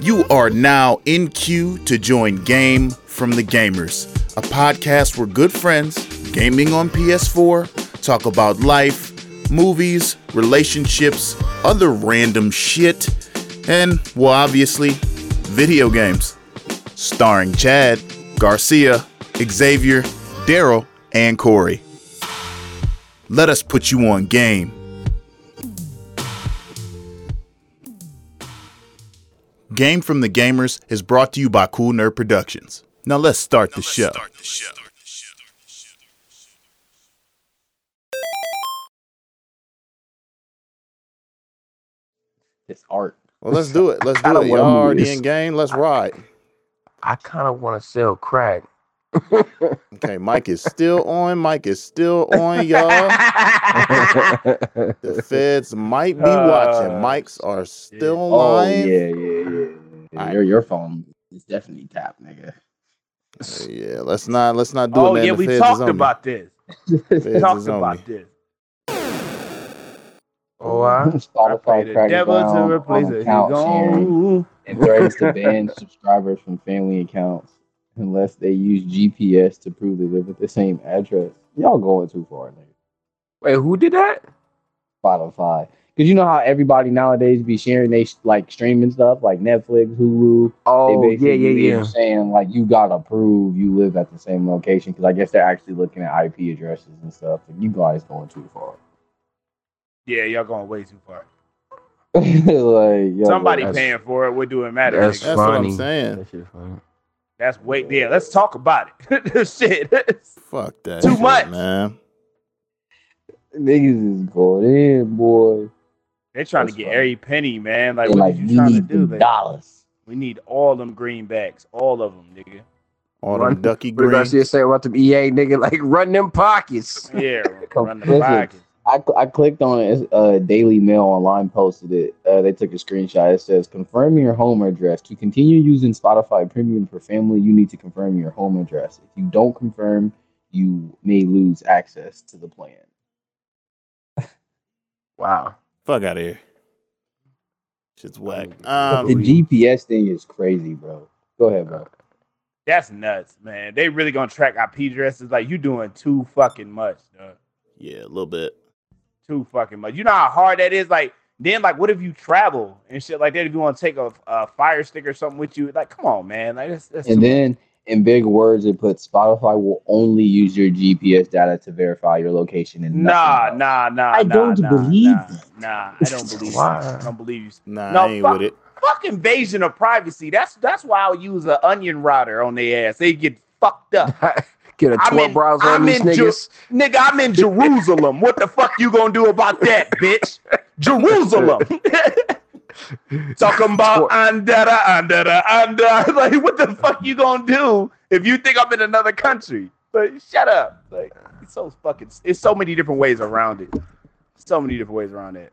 You are now in queue to join Game from the Gamers, a podcast where good friends, gaming on PS4, talk about life, movies, relationships, other random shit, and, well, obviously, video games. Starring Chad, Garcia, Xavier, Daryl, and Cory. Let us put you on game. Game from the Gamers is brought to you by Cool Nerd Productions. Now let's start the show. It's art. Well, let's do it. Let's do it. wanna Y'all already in game. Let's ride. I kind of want to sell crack. Okay, Mike is still on. Mike is still on, y'all. The feds might be watching. Uh, Mics are still Oh live. yeah, yeah, yeah. yeah. Alright. Your your phone is definitely tapped, nigga. Uh, Yeah, let's not let's not do Oh it. man. yeah, The we feds talked about this. Feds is talked about me. this. Oh, I, I pray the devil down to replace on it. He account sharing gone. and threatens to ban subscribers from family accounts unless they use GPS to prove they live at the same address. Y'all going too far, nigga. wait, who did that? Spotify. Because you know how everybody nowadays be sharing they like streaming stuff like Netflix, Hulu. Oh, they yeah, basically yeah, be yeah. saying like you gotta prove you live at the same location because I guess they're actually looking at IP addresses and stuff. And you guys going too far. Yeah, y'all going way too far. like yo, Somebody bro, paying for it. What do it matter? That's nigga? That's what I'm funny. saying. That shit funny. That's way yeah. Let's talk about it. Shit. Fuck that. Too shit, much. man. niggas is going in, boy. They're trying That's to get funny. every penny, man. Like They what like are you trying to do? the Like, dollars. we need all them greenbacks, all of them, nigga. All Run- them ducky What did green. Garcia say about the EA nigga? Like, run them pockets. Yeah, run the Listen, pockets. I, cl- I clicked on it. Uh, Daily Mail online posted it. Uh, they took a screenshot. It says, "Confirm your home address. To continue using Spotify Premium for family, you need to confirm your home address. If you don't confirm, you may lose access to the plan." Wow. Fuck out of here. Shit's whack. the Um, GPS thing is crazy, bro. Go ahead, bro. That's nuts, man. They really gonna track IP addresses. Like you doing too fucking much, dog. yeah, a little bit. Too fucking much. You know how hard that is. Like then, like what if you travel and shit like that? If you want to take a, a fire stick or something with you, like come on, man. Like that's, that's And too then in big words, it puts Spotify will only use your GPS data to verify your location. And Nah, nothing else. nah, nah. I nah, don't nah, believe nah. Nah, I don't believe. Why? you. I don't believe you. Nah, No, I ain't fuck. with it. Fuck invasion of privacy. That's that's why I'll use an onion router on their ass. They get fucked up. Get a I'm Tor in- browser on I'm these in Ju- niggas. Nigga, I'm in Jerusalem. What the fuck you gonna do about that, bitch? Jerusalem. Talking about andara, andara, andara. Like, what the fuck you gonna do if you think I'm in another country? Like, shut up. Like, it's so fucking. It's so many different ways around it. So many different ways around it.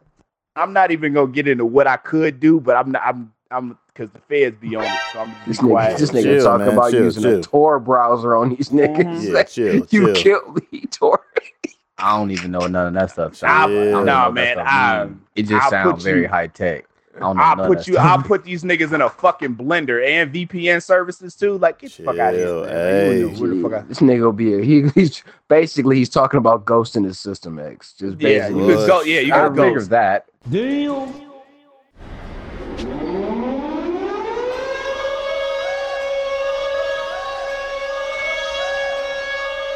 I'm not even gonna get into what I could do, but I'm not. I'm. I'm because the feds be on it, so I'm This just nigga, quiet. this nigga Chill, talking man, about chill, using chill. a Tor browser on these niggas. Mhm. Yeah, Like, chill, you chill. killed me, Tor. I don't even know none of that stuff. so I- I don't know nah, man, stuff I- means. it just I'll sounds very you- high tech. I don't know I'll put you. I'll put these niggas in a fucking blender and VPN services too. Like get the fuck out of here. Chill, Man. Like, you hey. the fuck I- This nigga will be a, he, he's basically he's talking about ghosting his system X. Just Yeah, basically. you could go. Yeah, you I gotta go. that. that.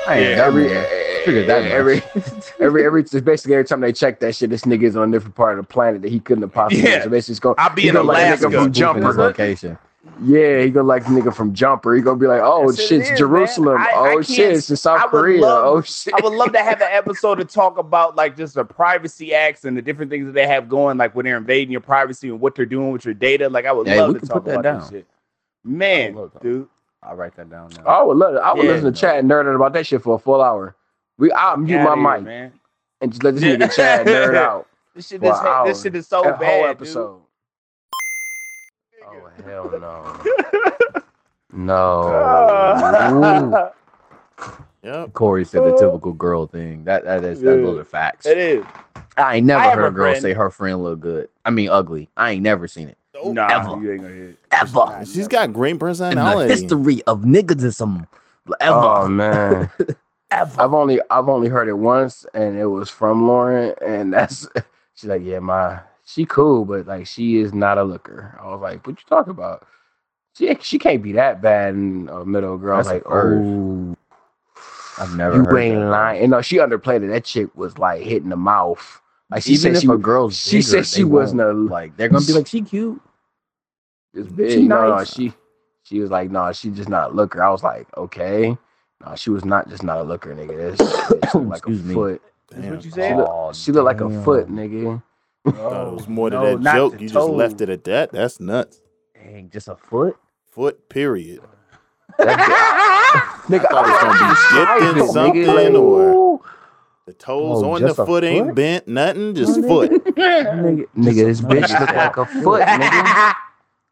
I ain't Yeah, dumb, every. Eh, eh, figured that eh, every, every, every, just basically every time they check that shit, this nigga is on a different part of the planet that he couldn't have possibly. Yeah. So basically, it's going. I'll be in gonna like a nigga from Jumper. location. Yeah, he gonna like nigga from Jumper. He gonna be like, oh That's what it shit, it's is, Jerusalem. I- oh I shit, it's in South Korea. love- oh shit. I would love to have an episode to talk about like just the privacy acts and the different things that they have going, like when they're invading your privacy and what they're doing with your data. Like I would Yeah, love to talk put that about this down. shit. Man, dude. I'll write that down now. I would love. It. I would Yeah. listen to Chad and nerd about that shit for a full hour. We, I'll mute my here, mic man. and just let this Yeah. nigga chat nerd out. This shit For is an this shit is so that bad. whole dude. episode. Oh hell no. no. Yep. Cory said the typical girl thing. That that is that, those are facts. it is. I ain't never I heard a a girl friend- say her friend look good. I mean ugly. I ain't never seen it. Nah, Ever. you ain't gonna hit. Ever. She's got great In the personality. history of niggas ever. Oh man, ever. I've only I've only heard it once, and it was from Lauren, and that's she's like, yeah, my she cool, but like she is not a looker. I was like, what you talking about? She she can't be that bad in a middle girl. I was like, oh, I've never you heard ain't that. lying. And no, she underplayed it. That chick was like hitting the mouth. Like she Even said, if she a girl's she bigger, said she wasn't a like they're gonna be like she cute. It's She big. No, no, nice. she she was like, no, she just not a looker. I was like, okay. No, she was not just not a looker, nigga. This bitch look like a me. foot. That's what you She look, Oh, she looked like a foot, nigga. Oh, I thought it was more to No, that joke. the You just left it at that. That's nuts. Dang, just a foot. Foot, period. That bitch- nigga, I thought it was gonna be dipped in something like, or- The toes Oh, on the just foot ain't foot? bent, nothing, just foot. nigga, nigga, this bitch look like a foot, nigga.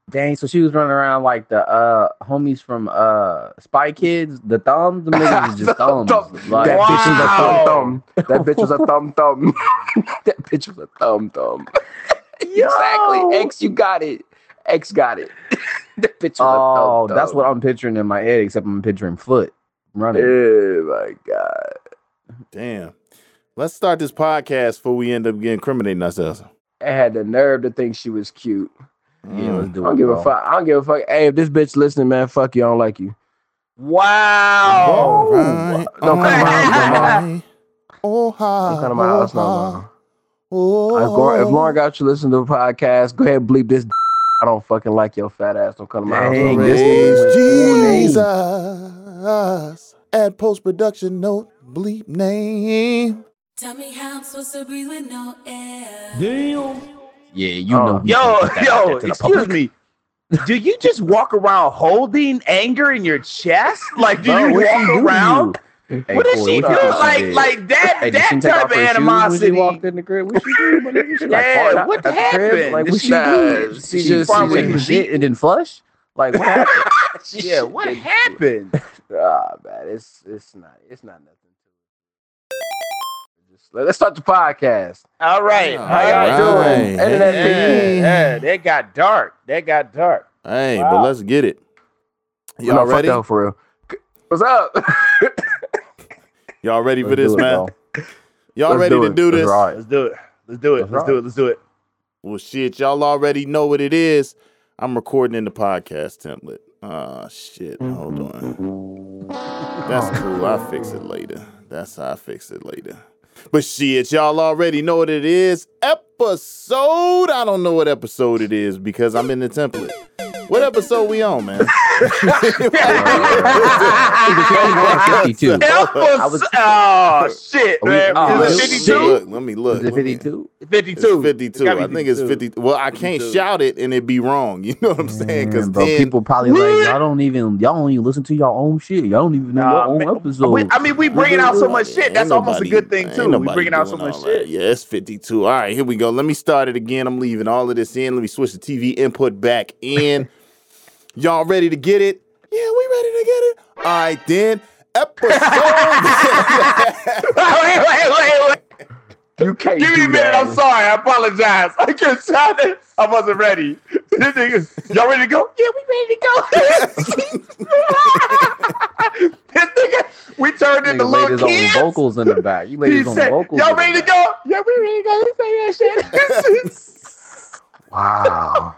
Dang, so she was running around like the uh homies from uh Spy Kids, the thumbs, the niggas was just thumbs. Like, that bitch was a Wow. thumb thumb. That bitch was a thumb thumb. that bitch was a thumb thumb. exactly. X, you got it. X got it. that bitch was oh, a thumb that's thumb. what I'm picturing in my head, except I'm picturing foot running. Oh my god. Damn. Let's start this podcast before we end up getting incriminating ourselves. I had the nerve to think she was cute. Yeah, let's Mm. I don't give a fuck. I don't give a fuck. Hey, if this bitch listening, man, fuck you. I don't like you. Wow. All right, Don't come to my house no more. Oh, hi, Don't come to my house no oh, more. hi. Oh, If Lauren, got you listening to the podcast, go ahead and bleep this. I don't fucking like your fat ass. Don't come to my house. Dang, no this more. Jesus. Add post production note, bleep name. Tell me how I'm supposed to breathe with no air. Damn. Yeah, you Oh. know. we Yo, that yo, there excuse me. Do you just walk around holding anger in your chest? Like, do Bro, you what walk do around? you? what does Cory, she do? what you think Like, did? like that, Hey, that type of animosity. When walked in the crib. What she do? What she like, Yeah, what the crib? happened? Like what she she not- did? she She just- just she she just- shit and then flush. Like what happened? yeah, what happened? Ah, man, it's it's not it's not nothing. To it. Just let, us start the podcast. All right, All how y'all right. doing? Internet Yeah, people. yeah, that got dark. That got dark. Hey, Wow. but let's get it. Y'all No, fuck ready? that for real. What's up? Y'all ready for Let's this, do it, man? bro. Y'all Let's ready to it. do this? ride. Let's do it. Let's do it. That's Let's do it. Let's do it. Well, shit, y'all already know what it is. I'm recording in the podcast template. Ah, shit. Hold on. That's cool. I'll fix it later. That's how I fix it later. But shit, y'all already know what it is. Episode. I don't know what episode it is because I'm in the template. What episode we on, man? Fifty-two. I was- oh shit, we- man! oh, Is it 52? look, let me look. Is it fifty-two? It's 52. 52. I be think it's 50. Well, I can't 52. shout it and it be wrong. You know what I'm saying? Because Man, bro, then people probably like y'all don't even y'all don't even listen to your own shit. Y'all don't even know Nah, your own man, episode. we- I mean, we bringing out so much shit. Ain't That's almost a good thing ain't too. We bringing out so much all that. shit. Yeah, it's 52. All right, here we go. Let me start it again. I'm leaving all of this in. Let me switch the TV input back in. Y'all ready to get it? Yeah, we ready to get it. All right, then. Episode. wait, wait, wait, wait. You can't Give me a minute. that. I'm sorry. I apologize. I just sounded. I wasn't ready. Y'all ready to go? Yeah, we ready to go. this nigga, we turned into Nigga laid his little own kids. vocals in the back. You laid He his said, vocals. y'all ready to go? Yeah, we ready to go. Let's say that shit. Wow.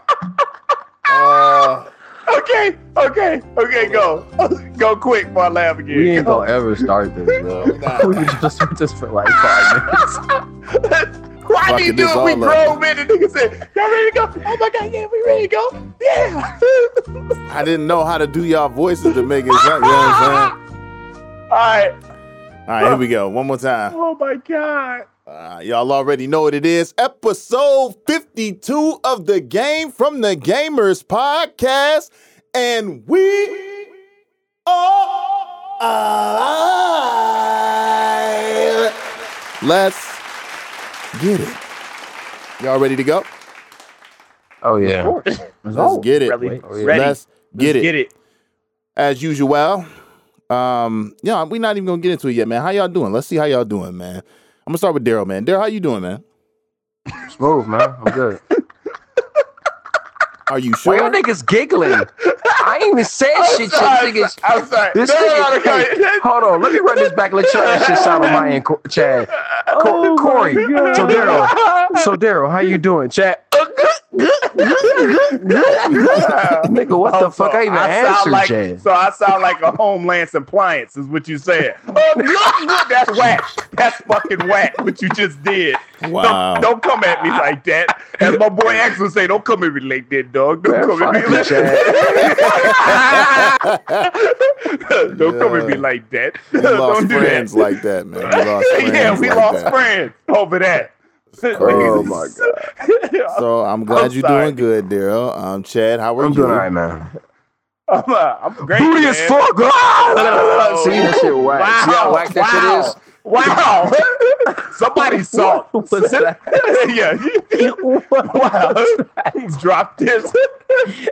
Uh, okay, okay, okay, go. Go quick before I laugh again. We ain't Go. gonna ever start this, bro. Nah. we just start this for like five minutes. Why Fucking did you do it? We all up. grown men and niggas said, y'all ready to go? Oh my God, yeah, we ready to go? Yeah. I didn't know how to do y'all voices to make it sound. You know what I'm saying? All right. All right, here we go. One more time. Oh my God. Uh, y'all already know what it is. Episode 52 of the Game from the Gamers podcast. And we are alive. Let's get it. Y'all ready to go? Oh yeah. Of course. Let's get it. Ready. Oh, yeah. Ready. Let's get it. Get it. As usual. Um, yeah, we're not even gonna get into it yet, man. How y'all doing? Let's see how y'all doing, man. I'm gonna start with Daryl, man. Daryl, how you doing, man? Smooth, man. I'm good. Are you sure? Why y'all niggas giggling? I ain't even said I'm shit. sorry, Y'all niggas. I'm sorry. This No, no, no, nigga, no, no. hold on, let me run this back. Let you that shit sound on my end, Co- Chad. Co- Oh Cory. So Daryl, so Daryl, how you doing, Chad? Oh, Nigga, what the Oh, fuck? so I even sound answered, like, Chad. So I sound like a homeland appliance, is what you said. Oh, that's whack. That's fucking whack. What you just did. Wow. Don't, don't come at me like that. As my boy X would say, don't come at me like that, dog. Don't Man, come at me like that. don't come at me like that. We don't lost do friends that. like that, man. We lost friends yeah, we like lost that. friends over that. Oh my god. So I'm glad I'm you're sorry. doing good, Daryl. Um, Chad, how are I'm you? doing all right, man. I'm, uh, I'm great. Booty man. as fuck. Ah! See that shit whack. Wow. See how whack that wow. shit is? Wow. Somebody saw. What was that? yeah. wow. He dropped this.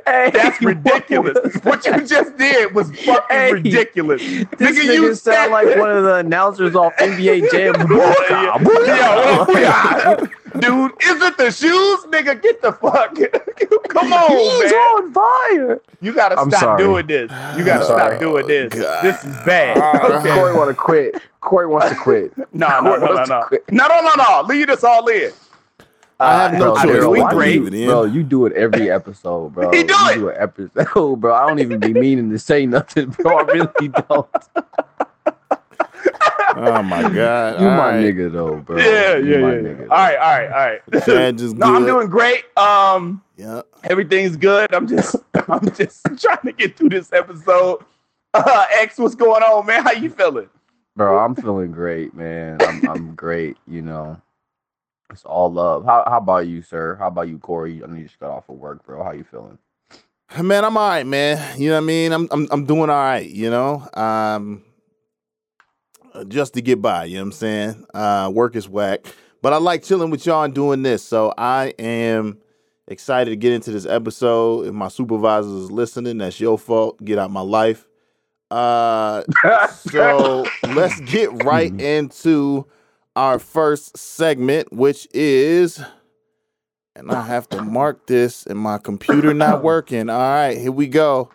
That's ridiculous. What you just did was fucking Hey. ridiculous. This Nigga, nigga, you sound said- like one of the announcers off NBA Jam. Yeah, oh, yeah, yeah. Dude, is it the shoes? Nigga, get the fuck. Come on, He's man. on fire. You gotta I'm stop sorry. doing this. You gotta stop Oh, doing this. God. This is bad. Okay. Cory want to quit. Cory wants to quit. No, no, no, no, wants no. No, no, no, no. Leave this all in. I have no Bro, choice. Daryl, we why do great. you- Leave it in. Bro, you do it every episode, bro. He do you it. do an episode, bro. I don't even be meaning to say nothing, bro. I really don't. Oh my god. You All my right. nigga though, bro. Yeah, You yeah, my yeah. nigga, All though. right, all right, all right. Chad just no, I'm doing great. Um, Yeah. everything's good. I'm just, I'm just trying to get through this episode. Uh, X, what's going on, man? How you feeling? Bro, I'm feeling great, man. I'm I'm great, you know. It's all love. How how about you, sir? How about you, Cory? I know you just got off of work, bro. How you feeling? Man, I'm all right, man. You know what I mean? I'm I'm I'm doing all right, you know? Um just to get by, you know what I'm saying? Uh work is whack. But I like chilling with y'all and doing this. So I am excited to get into this episode. If my supervisor is listening, that's your fault. Get out my life. Uh so let's get right into our first segment, which is, and I have to mark this, and my computer not working. All right, here we go.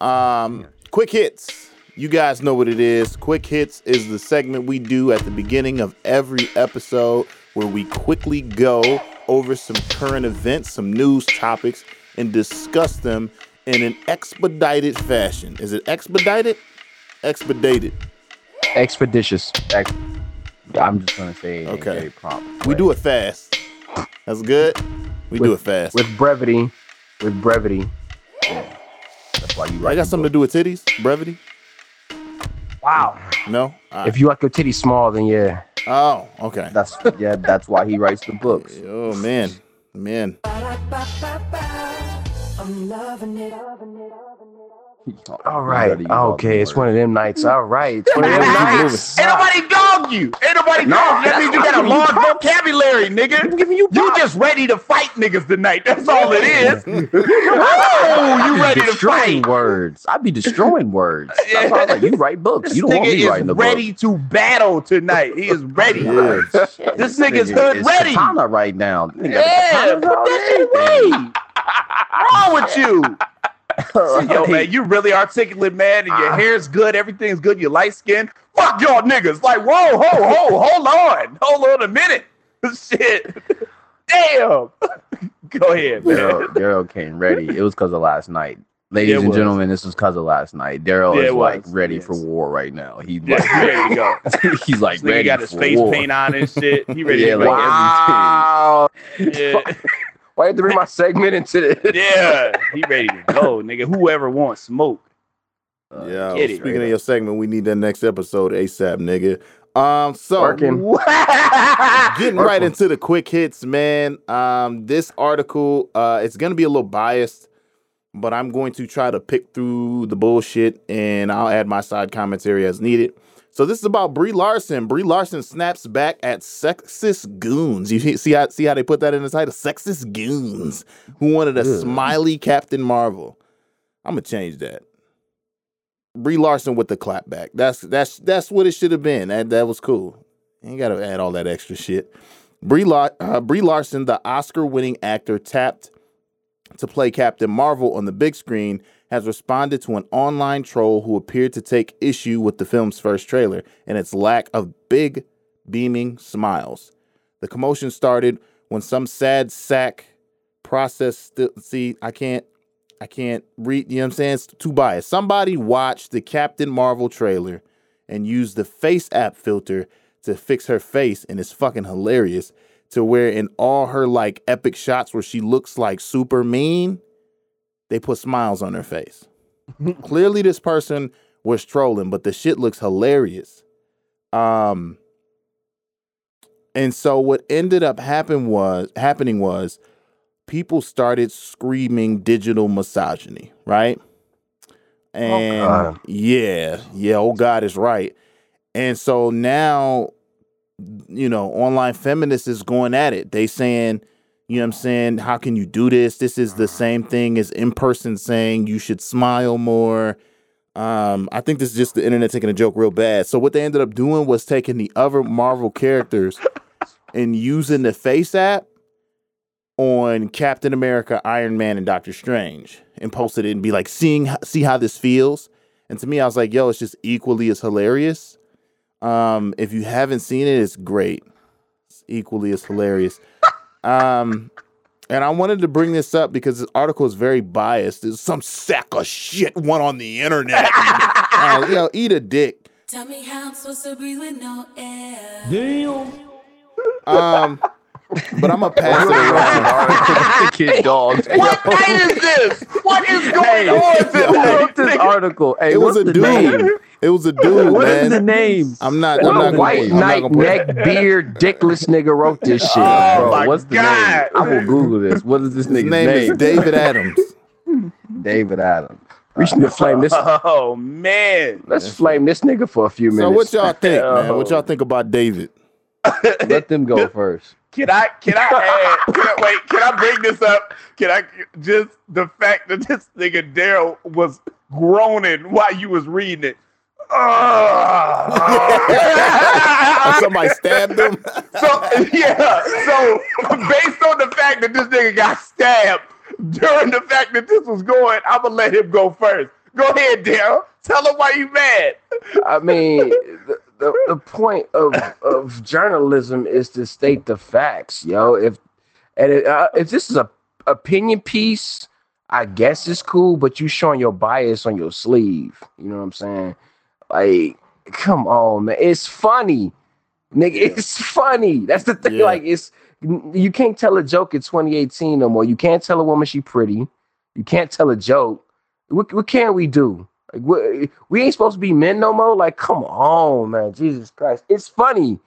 Um, quick hits. You guys know what it is. Quick hits is the segment we do at the beginning of every episode where we quickly go over some current events, some news topics, and discuss them in an expedited fashion. Is it expedited? Expedited. Expeditious. Ex- I'm just gonna say it in a Okay. prompt. We do it fast. That's good. We do it fast. With brevity. With brevity. That's why you Write I got something to do with titties, brevity. Wow. No. All If you like your titties small, then yeah. oh, okay. That's yeah. That's why he writes the books. Oh man, man. I'm loving it. All right. Okay. It's one of them nights. All right. It's one of them nights. Ain't nobody dog you. Ain't nobody No, dog you. That means you got a large vocabulary, nigga. I'm giving you You just ready to fight niggas tonight. That's all it is. oh, you ready to destroying fight. words. I'd be destroying words. That's why I was like, you write books. This You don't want nigga me writing is the ready to battle tonight. He is ready. Yeah. This nigga's Nigga hood is ready. Katana right now. Nigga got the Yeah, put that shit away. What's wrong with you? Yo, man, you really articulate, man, and your ah. hair's good, everything's good, you light skin. Fuck y'all niggas. Like, whoa, ho, ho, hold on. Hold on a minute. Shit. Damn. Go ahead, man. Daryl, Daryl came ready. It was because of last night. Ladies Yeah, it and was. gentlemen, this was because of last night. Daryl Yeah, is like was. ready Yes. for war right now. He's like, he ready to go. he's like ready got his face war. paint on and shit. He ready Yeah, to like everything. Wow. Yeah. Why you have to bring my segment into this? yeah, he ready to go, nigga. Whoever wants smoke. Uh, Yeah. get it. Speaking of your segment, we need that next episode ASAP, nigga. Um, so Working. getting right into the quick hits, man. Um, this article, uh, it's gonna be a little biased, but I'm going to try to pick through the bullshit and I'll add my side commentary as needed. So this is about Brie Larson. Brie Larson snaps back at sexist goons. You see- how see how they put that in the title? Sexist goons who wanted a Ugh. smiley Captain Marvel. I'm gonna change that. Brie Larson with the clap back. That's that's that's what it should have been. That that was cool. You ain't gotta add all that extra shit. Brie, Lar- uh, Brie Larson, the Oscar-winning actor, tapped to play Captain Marvel on the big screen has responded to an online troll who appeared to take issue with the film's first trailer and its lack of big, beaming smiles. The commotion started when some sad sack process. St- see, I can't, I can't read. You know what I'm saying? It's too biased. Somebody watched the Captain Marvel trailer and used the FaceApp filter to fix her face, and it's fucking hilarious. To where in all her like epic shots where she looks like super mean, they put smiles on her face. Clearly, this person was trolling, but the shit looks hilarious. Um, and so what ended up happen was happening was people started screaming digital misogyny, right? And God. yeah, yeah, oh God is right. And so now, you know, online feminists is going at it. They saying, you know what I'm saying, how can you do this? This is the same thing as in person saying you should smile more. Um, I think this is just the internet taking a joke real bad. So what they ended up doing was taking the other Marvel characters and using the FaceApp on Captain America, Iron Man, and Doctor Strange, and posted it and be like, seeing see how this feels. And to me, I was like, yo, it's just equally as hilarious. Um, if you haven't seen it, it's great. It's equally as hilarious. Um, and I wanted to bring this up because this article is very biased. There's some sack of shit one on the internet. uh, you know, eat a dick. Tell me how I'm supposed to breathe with no air. Um, but I'm gonna pass it around. Kid dogs. What night is this? What is going Hey, on who wrote this article? Hey, It was a dude. name? It was a dude, What man. is the name? I'm not. I'm not gonna. white I'm knight, neck beard, dickless nigga wrote this oh shit. Oh, bro. my What's the God. name? I'm gonna Google this. What is this His nigga's name, name? is David Adams. David Adams. We should flame this. Oh man. Let's flame this nigga for a few minutes. So what y'all think, man? What Oh. y'all think about David? Let them go first. Can I can I add can I, wait, can I bring this up? Can I just the fact that this nigga Daryl was groaning while you was reading it. Ah. Somebody stabbed him. So yeah, so based on the fact that this nigga got stabbed during the fact that this was going, I'm gonna let him go first. Go ahead, Daryl. Tell him why you mad. I mean, the, the, the point of, of journalism is to state the facts, yo. If and it, uh, if this is a opinion piece, I guess it's cool, but you showing your bias on your sleeve. You know what I'm saying? Like, come on, man. It's funny, nigga. It's funny. That's the thing. Yeah. Like, it's you can't tell a joke in 2018 no more. You can't tell a woman she pretty. You can't tell a joke. What, what can we do? Like, we, we ain't supposed to be men no more. Like, come on, man. Jesus Christ. It's funny.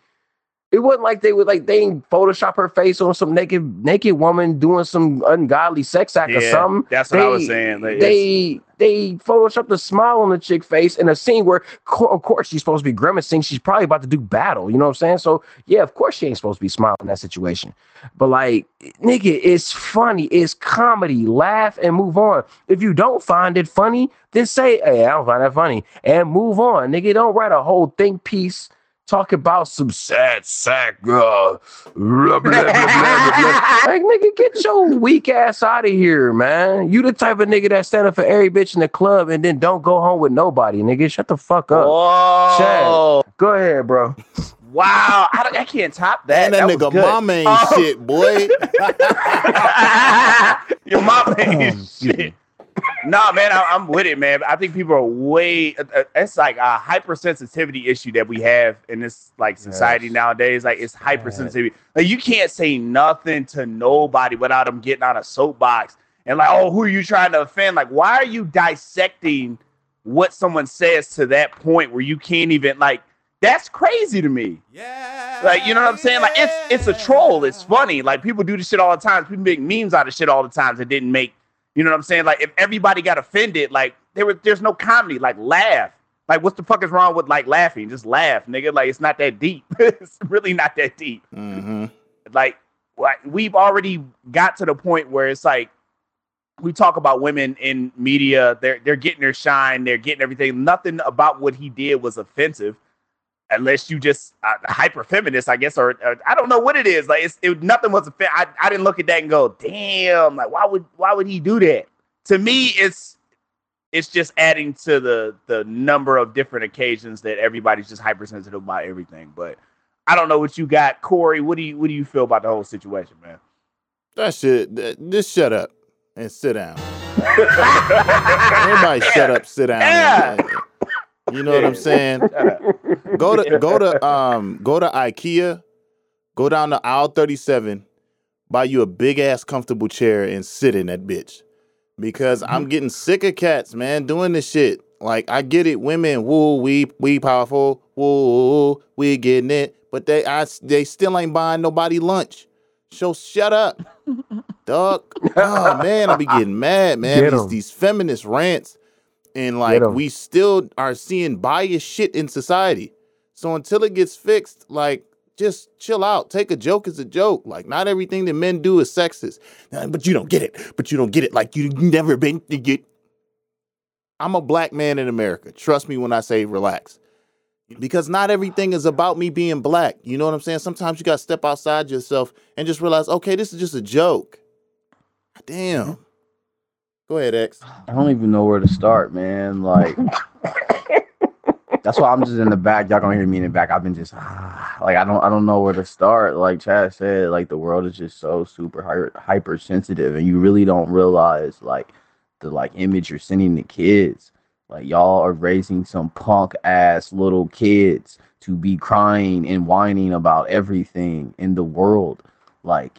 It wasn't like they would like they Photoshop her face on some naked naked woman doing some ungodly sex act or something. that's what I was saying. Like, they they photoshopped a smile on the chick face in a scene where, co- of course, she's supposed to be grimacing. She's probably about to do battle. You know what I'm saying? So yeah, of course she ain't supposed to be smiling in that situation. But like, nigga, it's funny. It's comedy. Laugh and move on. If you don't find it funny, then say, "Hey, I don't find that funny," and move on. Nigga, don't write a whole think piece. Talk about some sad sack, uh, blah, blah, blah, blah, blah, blah. Like, nigga, get your weak ass out of here, man. You the type of nigga that stand up for every bitch in the club and then don't go home with nobody, nigga. Shut the fuck up. Whoa. Chad, Go ahead, bro. Wow. I, don't- I can't top that. And that, was nigga good. mama ain't Oh. shit, boy. Your mama ain't shit. Nah, man, I, I'm with it, man. I think people are way. Uh, uh, it's like a hypersensitivity issue that we have in this like society Yes. nowadays. Like it's hypersensitivity. Like you can't say nothing to nobody without them getting on a soapbox and like, oh, who are you trying to offend? Like, why are you dissecting what someone says to that point where you can't even like? That's crazy to me. Yeah. Like, you know what I'm saying? Like, it's it's a troll. It's funny. Like, people do this shit all the time. People make memes out of shit all the time that didn't make. You know what I'm saying? Like, if everybody got offended, like there was there's no comedy. Like, laugh. Like, what the fuck is wrong with like laughing? Just laugh, nigga. Like, it's not that deep. it's really not that deep. hmm Like, like we've already got to the point where it's like we talk about women in media. They're they're getting their shine. They're getting everything. Nothing about what he did was offensive. Unless you just uh, hyper feminist, I guess, or, or I don't know what it is. Like it's it, nothing was a fa- I, I didn't look at that and go, damn, like why would why would he do that? To me, it's it's just adding to the the number of different occasions that everybody's just hypersensitive about everything. But I don't know what you got, Cory. What do you what do you feel about the whole situation, man? That shit. that- Just shut up and sit down. Everybody, shut up, sit down. Yeah. You know what I'm saying? Go to go to um go to IKEA, go down to aisle 37, buy you a big ass comfortable chair and sit in that bitch. Because I'm getting sick of cats, man, doing this shit. Like I get it, women, woo, we we powerful, woo, we getting it, but they I they still ain't buying nobody lunch. So shut up, dog. Oh man, I be getting mad, man. These, these feminist rants, and like we still are seeing biased shit in society. So until it gets fixed, like just chill out. Take a joke as a joke. Like not everything that men do is sexist. But you don't get it. But you don't get it. Like you never been to get. I'm a black man in America. Trust me when I say relax. Because not everything is about me being black. You know what I'm saying? Sometimes you got to step outside yourself and just realize, okay, this is just a joke. Damn. Go ahead, X. I don't even know where to start, man. Like, that's why I'm just in the back. Y'all gonna hear me in the back. I've been just ah, like I don't I don't know where to start. Like Chad said, like the world is just so super hyper, hypersensitive, and you really don't realize like the like image you're sending to kids. Like y'all are raising some punk ass little kids to be crying and whining about everything in the world. Like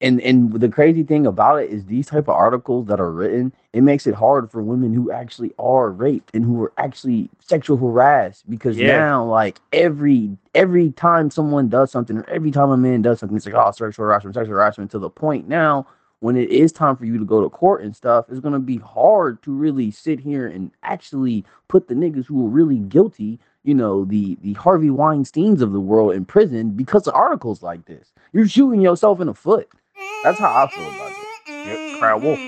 and and the crazy thing about it is these type of articles that are written it makes it hard for women who actually are raped and who are actually sexual harassed because Yeah. now like every every time someone does something or every time a man does something it's like oh sexual harassment sexual harassment to the point now when it is time for you to go to court and stuff it's going to be hard to really sit here and actually put the niggas who are really guilty you know the the harvey weinsteins of the world in prison because of articles like this you're shooting yourself in the foot that's how I feel about it. Yep, cry wolf.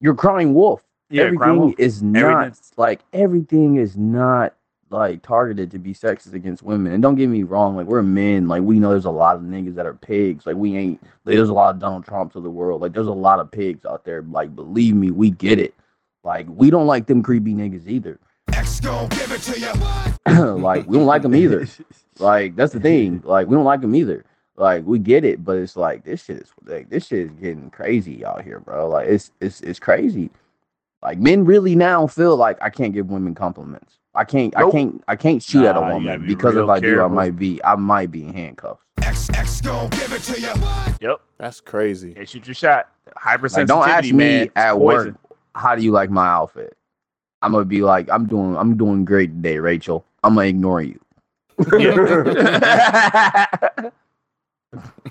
You're crying wolf. Yeah, cry everything wolf. is not Everything. like everything is not like targeted to be sexist against women. And don't get me wrong, like we're men, like we know there's a lot of niggas that are pigs. Like we ain't like, there's a lot of Donald Trumps of the world. Like there's a lot of pigs out there. Like believe me, we get it. Like we don't like them creepy niggas either. like we don't like them either. Like that's the thing. Like we don't like them either. Like we get it, but it's like this shit is like this shit is getting crazy out here, bro. Like it's it's it's crazy. Like men really now feel like I can't give women compliments. I can't I can't I can't shoot at a woman be because real if I do, I might be I might be in handcuffs. Yep. That's crazy. They shoot your shot. Hypersensitivity, Like don't ask me man. at work how do you like my outfit. I'm gonna be like I'm doing I'm doing great today, Rachel. I'm gonna ignore you. Yeah.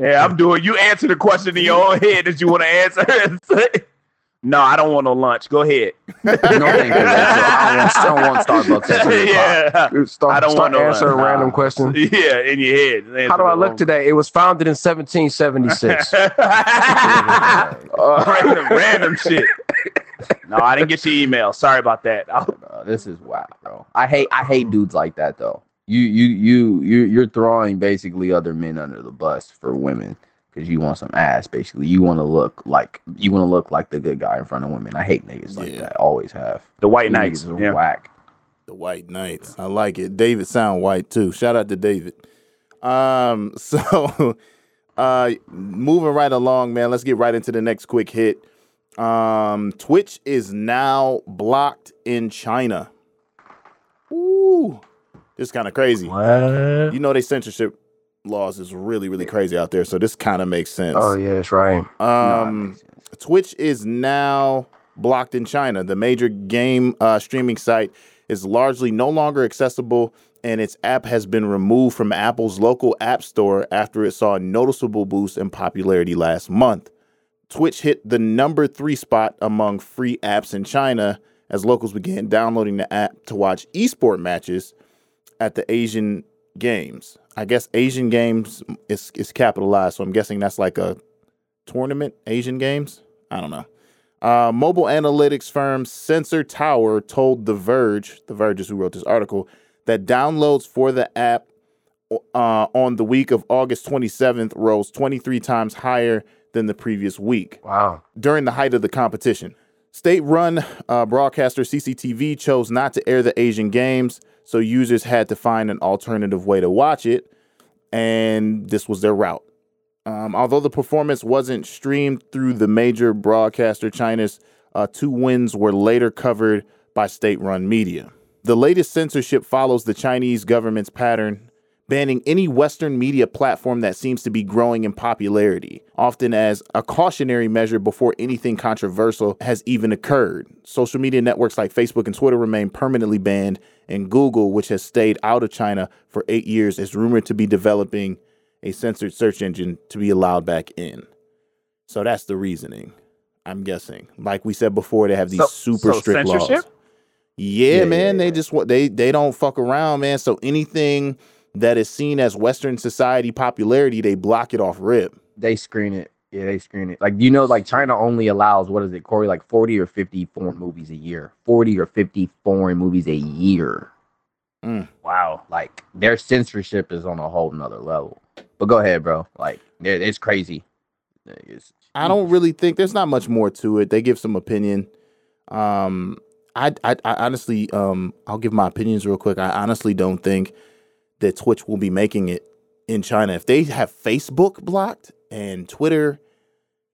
yeah, I'm doing. You answer the question in your own head that you want to answer. no, I don't want no lunch. Go ahead. No thank you, I don't want, I don't want Starbucks at yeah, Start, I don't start want no answering lunch. random question. yeah, in your head. Answer How do I look today? It was founded in 1776. Uh, random, random shit. No, I didn't get your email. Sorry about that. I'll- Bro, this is wow, bro. I hate I hate dudes like that though. You you you you you're throwing basically other men under the bus for women because you want some ass. Basically, you want to look like you want to look like the good guy in front of women. I hate niggas like Yeah. that. Always have. the White These Knights. are Yeah. whack. The White Knights. I like it. David sound white too. Shout out to David. Um, so uh moving right along, man. Let's get right into the next quick hit. Um, Twitch is now blocked in China. Ooh, this kind of crazy. what? You know, they censorship laws is really, really crazy out there. So this kind of makes sense. Oh, yeah, that's right. Um, makes sense. Twitch is now blocked in China. The major game uh, streaming site is largely no longer accessible, and its app has been removed from Apple's local app store after it saw a noticeable boost in popularity last month. Twitch hit the number three spot among free apps in China as locals began downloading the app to watch esport matches at the Asian Games. I guess Asian Games is, is capitalized, so I'm guessing that's like a tournament, Asian Games. I don't know. Uh, mobile analytics firm Sensor Tower told The Verge, The Verge is who wrote this article, that downloads for the app uh, on the week of August 27th rose 23 times higher than the previous week Wow. during the height of the competition. State run uh, broadcaster CCTV chose not to air the Asian Games, so users had to find an alternative way to watch it, and this was their route. Um, although the performance wasn't streamed through the major broadcaster, China's uh, two wins were later covered by state run media. The latest censorship follows the Chinese government's pattern banning any Western media platform that seems to be growing in popularity, often as a cautionary measure before anything controversial has even occurred. Social media networks like Facebook and Twitter remain permanently banned, and Google, which has stayed out of China for eight years, is rumored to be developing a censored search engine to be allowed back in. So that's the reasoning, I'm guessing. Like we said before, they have these So- super so strict laws. Yeah, Yeah, man. yeah, they just they they don't fuck around, man. So anything that is seen as Western society popularity, they block it off rip. They screen it. Yeah, they screen it. Like you know, like China only allows what is it, Cory? Like forty or fifty foreign movies a year. Forty or fifty foreign movies a year. Wow. Like their censorship is on a whole nother level. But go ahead, bro. Like it's crazy. It's- I don't really think there's not much more to it. They give some opinion. Um, I, I, I honestly, um, I'll give my opinions real quick. I honestly don't think that Twitch will be making it in China if they have Facebook blocked and Twitter,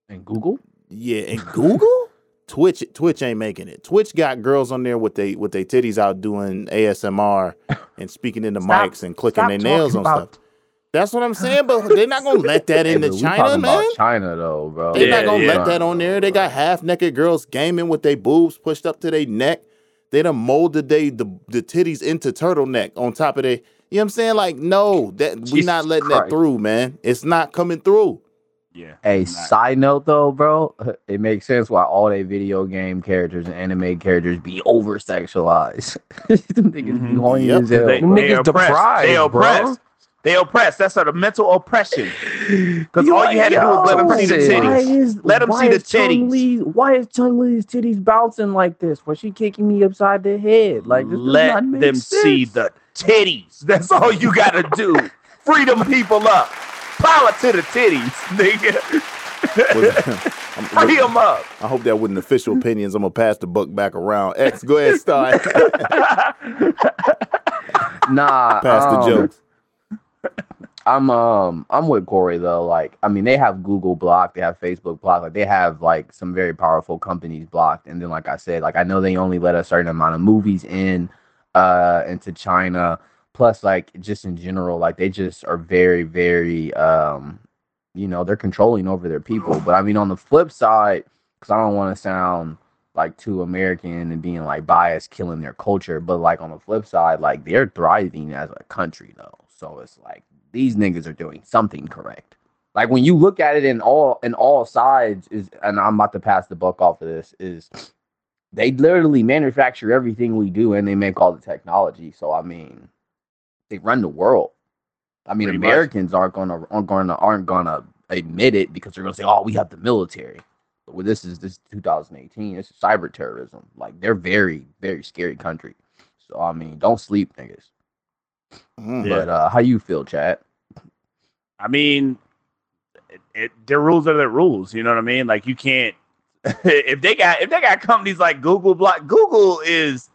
and Google. yeah, and Google. Twitch, Twitch ain't making it. Twitch got girls on there with they with their titties out doing ASMR and speaking into Stop- mics and clicking their nails on about- stuff. That's what I'm saying, but they're not gonna let that into but we China, man. About China though, bro. They're Yeah, not gonna yeah. let that on there. They got half naked girls gaming with their boobs pushed up to their neck. They done molded they the, the titties into turtleneck on top of their. You know what I'm saying? Like, no, that we Jesus not letting that through, man. It's not coming through. Yeah. Hey, Not- side note though, bro, it makes sense why all they video game characters and anime characters be over sexualized. Them niggas be Mhm. horny Yep. as hell. They, Them they niggas oppressed. deprived, They bro. oppressed. They oppressed. That's sort of mental oppression. Because all you had to do was let them see the Yo, why titties. is- Let 'em why see the Chung titties. Lee- why is Chun-Li's titties bouncing like this? Was she kicking me upside the head? Like this does let not make them see sense. the titties. That's all you gotta do. Freedom people up. Power to the titties, nigga. Free them up. I hope that wasn't official opinions. I'm gonna pass the buck back around. X, go ahead, start. Nah, pass the um, jokes. I'm um I'm with Cory though. Like, I mean, they have Google blocked, they have Facebook blocked, like they have like some very powerful companies blocked. And then, like I said, like I know they only let a certain amount of movies in uh into China. Plus, like just in general, like they just are very, very um, you know, they're controlling over their people. But I mean, on the flip side, because I don't want to sound like too American and being like biased, killing their culture. But like on the flip side, like they're thriving as a country though. So it's like these niggas are doing something correct. Like when you look at it in all in all sides is and I'm about to pass the buck off of this, is they literally manufacture everything we do and they make all the technology. So I mean, they run the world. I mean, Pretty much. Americans aren't gonna aren't gonna aren't gonna admit it because they're gonna say, "Oh, we have the military." But well, this is this is 2018. It's cyber terrorism. Like they're very very scary country. So I mean, don't sleep, niggas. Mm. Yeah. But uh, how you feel, Chad? I mean, it, it, their rules are their rules. You know what I mean? Like you can't if they got if they got companies like Google Block. Google is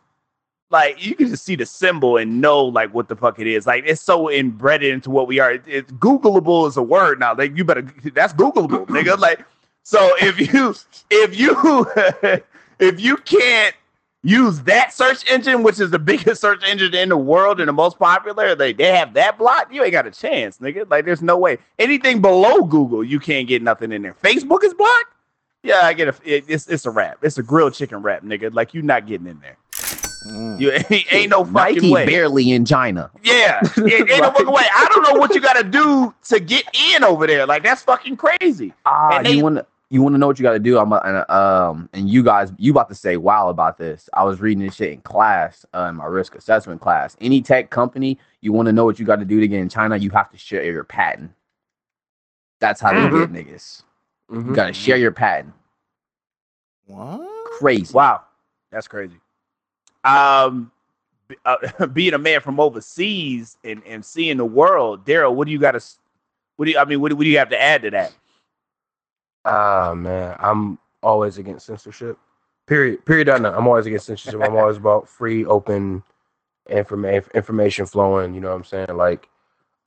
like you can just see the symbol and know like what the fuck it is. Like it's so embedded into what we are. It, it's Googleable is a word now. Like you better that's Googleable, nigga. Like so if you if you if you can't use that search engine, which is the biggest search engine in the world and the most popular, they, they have that blocked, you ain't got a chance, nigga. Like, there's no way. Anything below Google, you can't get nothing in there. Facebook is blocked? Yeah, I get a, it, it's, it's a wrap. It's a grilled chicken wrap, nigga. Like, you not getting in there. Mm. You ain't, ain't no fucking Nike way. barely in China. Yeah, it, ain't no fucking way. I don't know what you got to do to get in over there. Like, that's fucking crazy. Ah, And they- you want to you want to know what you got to do? I'm and, um and you guys you about to say wow about this. I was reading this shit in class, uh, in my risk assessment class. Any tech company, you want to know what you got to do to get in China, you have to share your patent. That's how they Mhm. get niggas. You got to share your patent. What? Crazy. Wow, that's crazy. Um, uh, being a man from overseas and, and seeing the world, Daryl, what do you got to? What do you? I mean, what do, what do you have to add to that? Ah man, I'm always against censorship. Period. Period. Done. I'm always against censorship. I'm always about free, open information information flowing. You know what I'm saying? Like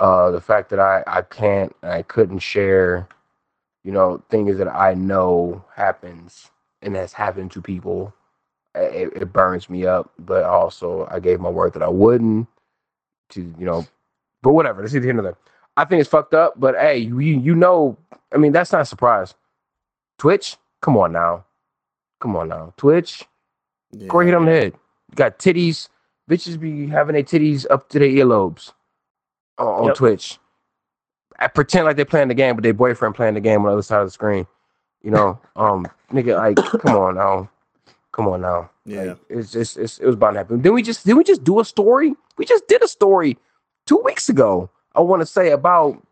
uh, the fact that I I can't I couldn't share, you know, things that I know happens and has happened to people. It, it burns me up. But also, I gave my word that I wouldn't. To you know, but whatever. Let's see the end of that. I think it's fucked up. But hey, you you know, I mean, that's not a surprise. Twitch, come on now, come on now, Twitch. Yeah. Cory hit on the head. You got titties. Bitches be having their titties up to their earlobes on, on Yep. Twitch. I pretend like they're playing the game, but their boyfriend playing the game on the other side of the screen. You know, um, nigga, like, come on now, come on now. Yeah. Like, it's just it's, it was about to happen. Then we just did we just do a story? We just did a story two weeks ago. I want to say about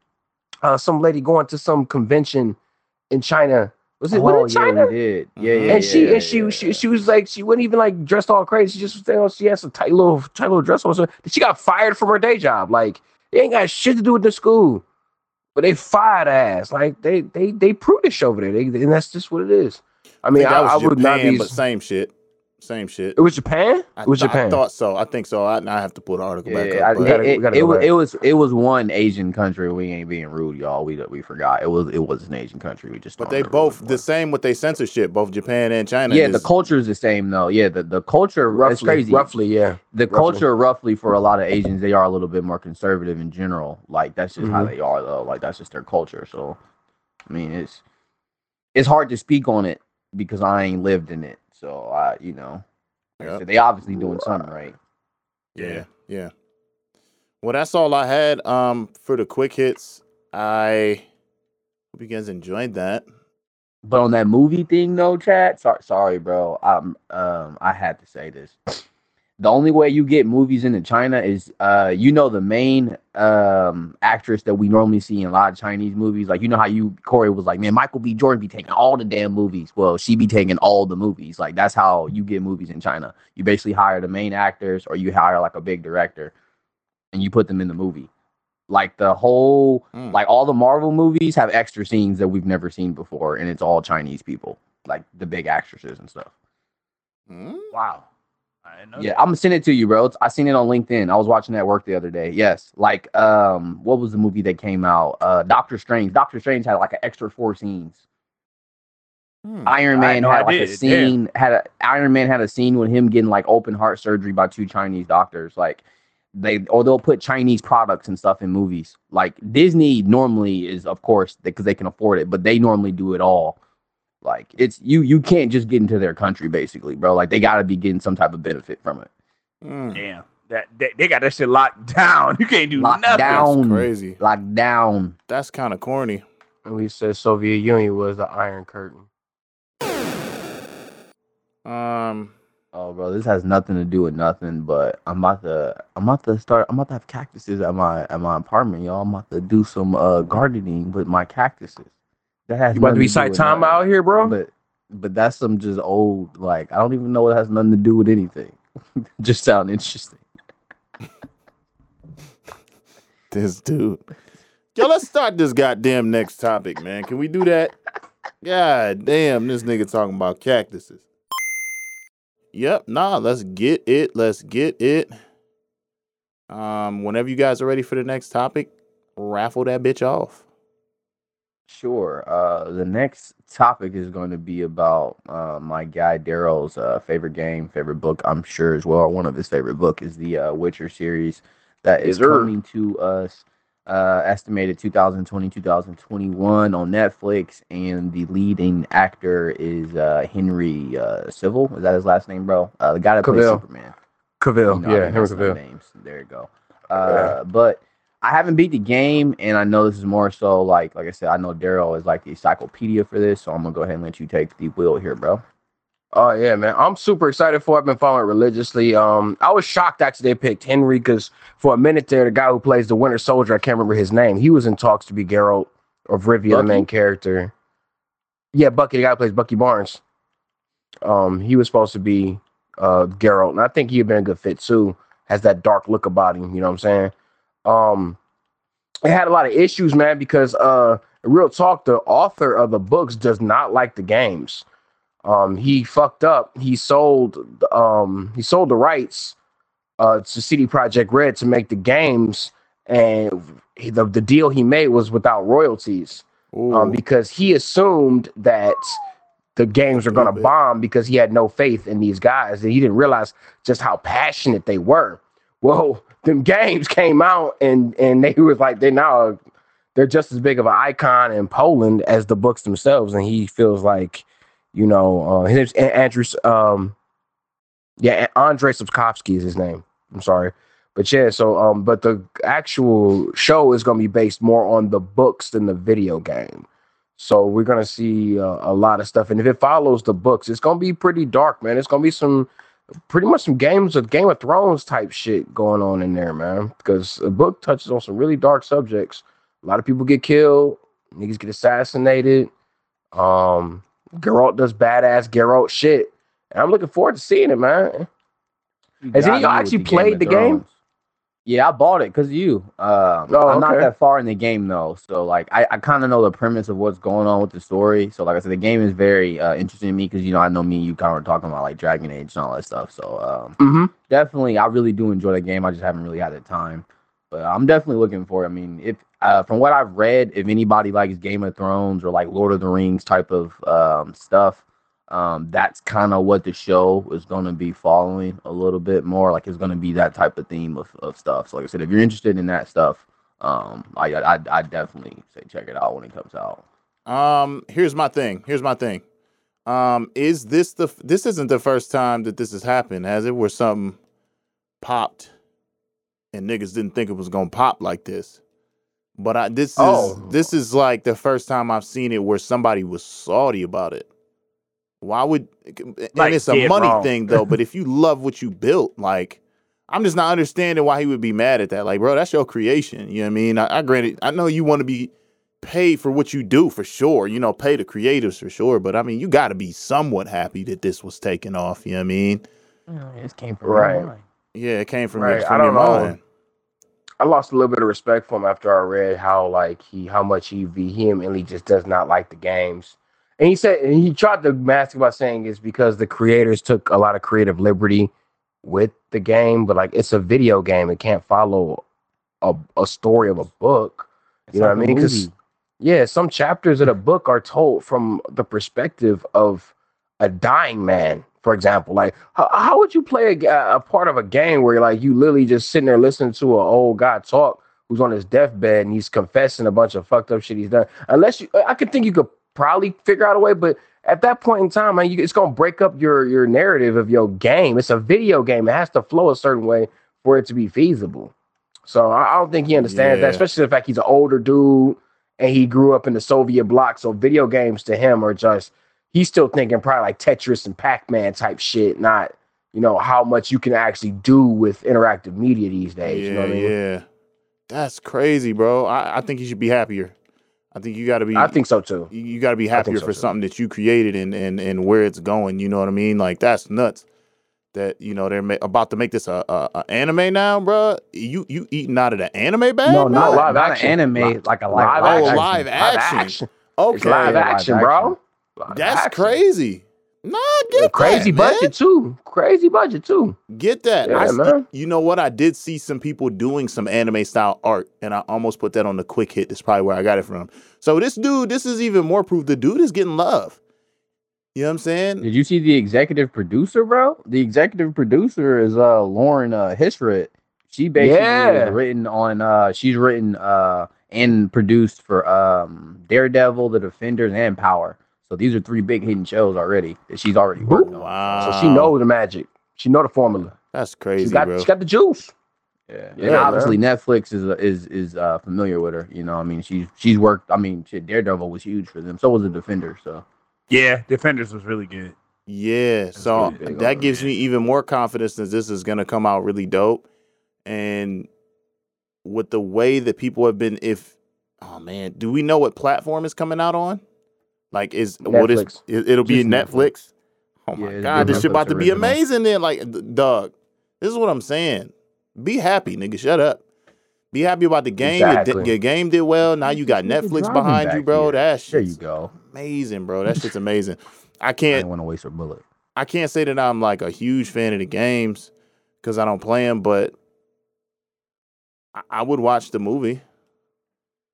uh, some lady going to some convention in China. Was it oh, was it China? yeah, we did. Yeah, yeah. and she yeah, and she, yeah, she yeah. she was like she wasn't even like dressed all crazy. She just you know, she had some tight little tight little dress on. So she got fired from her day job. Like it ain't got shit to do with the school, but they fired ass. Like they they they prudish over there. They, and that's just what it is. I I mean, I, I was would not Japan, be. but same shit. Same shit. It was Japan. I, It was th- Japan. I thought so. I think so. I, I have to pull the article back Yeah, up. but- gotta- it, gotta it, go was back. it was it was one Asian country. We ain't being rude, y'all. We we forgot. It was it was an Asian country. We just But they both the same with they censorship, both Japan and China. Yeah, the culture is the same though. Yeah, the, the culture roughly, it's crazy. Roughly, yeah. the roughly. culture roughly for a lot of Asians, they are a little bit more conservative in general. Like that's just how Mhm. they are though. Like that's just their culture. So I mean it's it's hard to speak on it because I ain't lived in it. So I you know like Yep. said, they obviously doing something right. Yeah, yeah. Well, that's all I had. Um, for the quick hits, I hope you guys enjoyed that. But on that movie thing though, Chad, sorry, sorry, bro. Um, um, I had to say this. The only way you get movies into China is, uh, you know, the main um actress that we normally see in a lot of Chinese movies. Like, you know how you Cory was like, man, Michael B. Jordan be taking all the damn movies. Well, she be taking all the movies. Like, that's how you get movies in China. You basically hire the main actors, or you hire like a big director, and you put them in the movie. Like the whole Mm. like all the Marvel movies have extra scenes that we've never seen before, and it's all Chinese people, like the big actresses and stuff. Hmm? Wow, I didn't know Yeah, that. I'm gonna send it to you, bro. It's- I seen it on LinkedIn. I was watching that work the other day. Yes, like um, what was the movie that came out? Uh, Doctor Strange. Doctor Strange had like an extra four scenes. Hmm. Iron Man had like a. Damn. scene. Had a Iron Man had a scene with him getting like open heart surgery by two Chinese doctors. Like they or they'll put Chinese products and stuff in movies. Like Disney normally is, of course, because they can afford it, but they normally do it all. Like it's you you can't just get into their country basically, bro. Like they got to be getting some type of benefit from it. Hmm. Damn, that they, they got that shit locked down. You can't do Locked nothing. down. That's crazy. Locked down. That's kind of corny. And we said Soviet Union was the Iron Curtain. Um, Oh, bro, this has nothing to do with nothing. But I'm about to, I'm about to start. I'm about to have cactuses at my at my apartment, y'all. I'm about to do some uh gardening with my cactuses. That has You about to nothing be do sight with time nothing. out here, bro? But but that's some just old like I don't even know it has nothing to do with anything. just sound interesting. this dude. Yo, let's start this goddamn next topic, man. Can we do that? God damn, this nigga talking about cactuses. Yep, nah, let's get it. Let's get it. Um, whenever you guys are ready for the next topic, raffle that bitch off. Sure. Uh, the next topic is going to be about uh, my guy Daryl's uh, favorite game, favorite book. I'm sure as well. One of his favorite book is the uh, Witcher series that is sir. coming to us. Uh, estimated 2020 2021 on Netflix, and the leading actor is uh, Henry uh, Civil. Is that his last name, bro? Uh, the guy that plays Superman. Cavill, You know, yeah, Henry Cavill. Names. There you go. Uh, but I haven't beat the game, and I know this is more so like, like I said, I know Daryl is like the encyclopedia for this, so I'm gonna go ahead and let you take the wheel here, bro. Oh yeah, man. I'm super excited for it. I've been following it religiously. Um, I was shocked actually they picked Henry because for a minute there, the guy who plays the Winter Soldier, I can't remember his name. He was in talks to be Geralt of Rivia, the main character. Yeah, Bucky, the guy who plays Bucky Barnes. Um, he was supposed to be uh Geralt, and I think he'd been a good fit too. Has that dark look about him, you know what I'm saying? Um, it had a lot of issues, man, because uh, real talk, the author of the books does not like the games. Um, he fucked up. He sold um he sold the rights uh to CD Projekt Red to make the games, and he, the the deal he made was without royalties um, because he assumed that the games were going to bomb because he had no faith in these guys and he didn't realize just how passionate they were. Well, them games came out and and they was like they now they're just as big of an icon in Poland as the books themselves, and he feels like you know uh, his Andrew um yeah Andre Sapkowski is his name. I'm sorry. But yeah, so um, but the actual show is gonna be based more on the books than the video game. So we're gonna see uh, a lot of stuff, and if it follows the books, it's gonna be pretty dark, man. It's gonna be some, pretty much some games of Game of Thrones type shit going on in there, man. Because the book touches on some really dark subjects. A lot of people get killed, niggas get assassinated. Um, Geralt does badass Geralt shit, and I'm looking forward to seeing it, man. You Has any of y'all actually played the game? Yeah, I bought it because you. Um, Oh, I'm not okay. that far in the game though, so like I, I kind of know the premise of what's going on with the story. So like I said, the game is very uh, interesting to me because you know I know me and you kind of were talking about like Dragon Age and all that stuff. So um, Mm-hmm. definitely, I really do enjoy the game. I just haven't really had the time, but I'm definitely looking for. it. I mean, if uh, from what I've read, if anybody likes Game of Thrones or like Lord of the Rings type of um, stuff, um, that's kind of what the show is going to be following a little bit more. Like it's going to be that type of theme of, of stuff. So like I said, if you're interested in that stuff, um, I I I definitely say check it out when it comes out. Um, here's my thing. Here's my thing. Um, is this the this isn't the first time that this has happened, has it? Where something popped and niggas didn't think it was gonna pop like this. But I this is Oh. this is like the first time I've seen it where somebody was salty about it. Why would and Like, it's a money wrong. thing though, but if you love what you built, like I'm just not understanding why he would be mad at that. Like, bro, that's your creation. You know what I mean? I, I granted, I know you want to be paid for what you do for sure. You know, pay the creators for sure. But I mean, you got to be somewhat happy that this was taken off. You know what I mean? Mm, this came from Right. Yeah, it came from, Right, your, from your don't know. mind. I lost a little bit of respect for him after I read how like he how much he vehemently just does not like the games. And he said and he tried to mask it by saying it's because the creators took a lot of creative liberty with the game, but like it's a video game. It can't follow a, a story of a book. You know what I mean? Because yeah, some chapters of the book are told from the perspective of a dying man, for example. Like, how, how would you play a, a part of a game where like you literally just sitting there listening to an old guy talk who's on his deathbed and he's confessing a bunch of fucked up shit he's done? Unless you, I could think you could probably figure out a way, but at that point in time, man, you, it's gonna break up your your narrative of your game. It's a video game; it has to flow a certain way for it to be feasible. So I, I don't think he understands Yeah. that, especially the fact he's an older dude and he grew up in the Soviet bloc. So video games to him are just he's still thinking probably like Tetris and Pac-Man type shit, not you know how much you can actually do with interactive media these days. Yeah, you know what I mean? yeah. That's crazy, bro. I, I think you should be happier. I think you got to be. I think so too. you, you got to be I happier so, for too. something that you created and and and where it's going. You know what I mean? Like that's nuts. That you know they're ma- about to make this a, a, a anime now, bro. You you eating out of the anime bag? No, bro? not live not action. an anime, Li- like a live live, Oh, action. live action. It's Okay, live live action, action. bro. Live that's action. crazy. Nah, get Crazy that, man. budget too. Crazy budget too. Get that. Yeah, I man. You know what? I did see some people doing some anime style art, and I almost put that on the quick hit. That's probably where I got it from. So this dude, this is even more proof. The dude is getting love. You know what I'm saying? Did you see the executive producer, bro? The executive producer is uh Lauren uh Hissrich. She basically Yeah. written on uh she's written uh and produced for um Daredevil, The Defenders, and Power. So these are three big hidden shows already that she's already worked on. Wow. So she knows the magic. She know the formula. That's crazy, She got bro. she got the juice. Yeah, Yeah, and obviously Netflix is is is uh, familiar with her. You know, I mean, she's she's worked. I mean, shit, Daredevil was huge for them. So was the Defender. So Yeah, Defenders was really good. Yeah, so pretty big that gives me even more confidence that this is gonna come out really dope. And with the way that people have been, if oh man, do we know what platform is coming out on? Like, is what is Netflix. it, it'll be Just Netflix? Oh my Yeah, god, this shit about to be original. amazing. Then, like, dog, this is what I'm saying. Be happy, nigga. Shut up. Be happy about the game. Your, Exactly. your game did well. Now you got Netflix behind you, bro. here. That There you shit's go. amazing, bro. That shit's amazing. I I can't. want to waste a bullet. I can't say that I'm like a huge fan of the games because I don't play them, but I, I would watch the movie.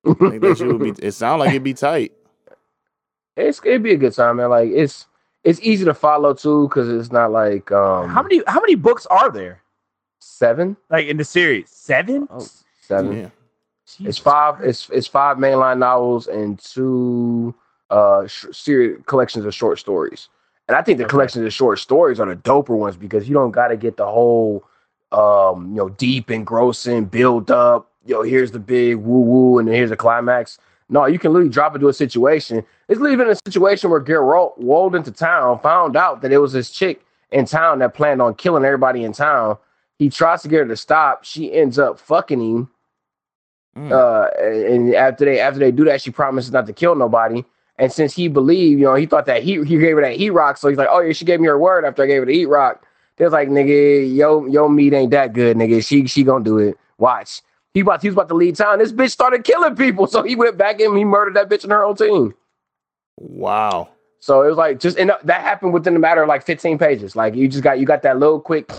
I think that shit would be. It sounds like it'd be tight. It's it'd be a good time, man. Like it's it's easy to follow too because it's not like um How many how many books are there? seven Like in the series? Seven? oh seven. Yeah. It's five. It's it's five mainline novels and two uh sh- series collections of short stories. And I think the Okay. collections of short stories are the doper ones because you don't got to get the whole um you know deep engrossing build up. Yo, here's the big woo woo, and then here's the climax. No, you can literally drop into a situation. It's literally in a situation where Geralt ro- rolled into town, found out that it was this chick in town that planned on killing everybody in town. He tries to get her to stop. She ends up fucking him. Mm. Uh, and after they after they do that, she promises not to kill nobody. And since he believed, you know, he thought that he he gave her that heat rock, so he's like, oh yeah, she gave me her word after I gave her the heat rock. They was like, nigga, yo, yo, meat ain't that good, nigga. She she gonna do it. Watch. He about he was about to leave town. This bitch started killing people, so he went back in. He murdered that bitch and her whole team. Wow. So it was like just and that happened within a matter of like 15 pages. Like you just got you got that little quick,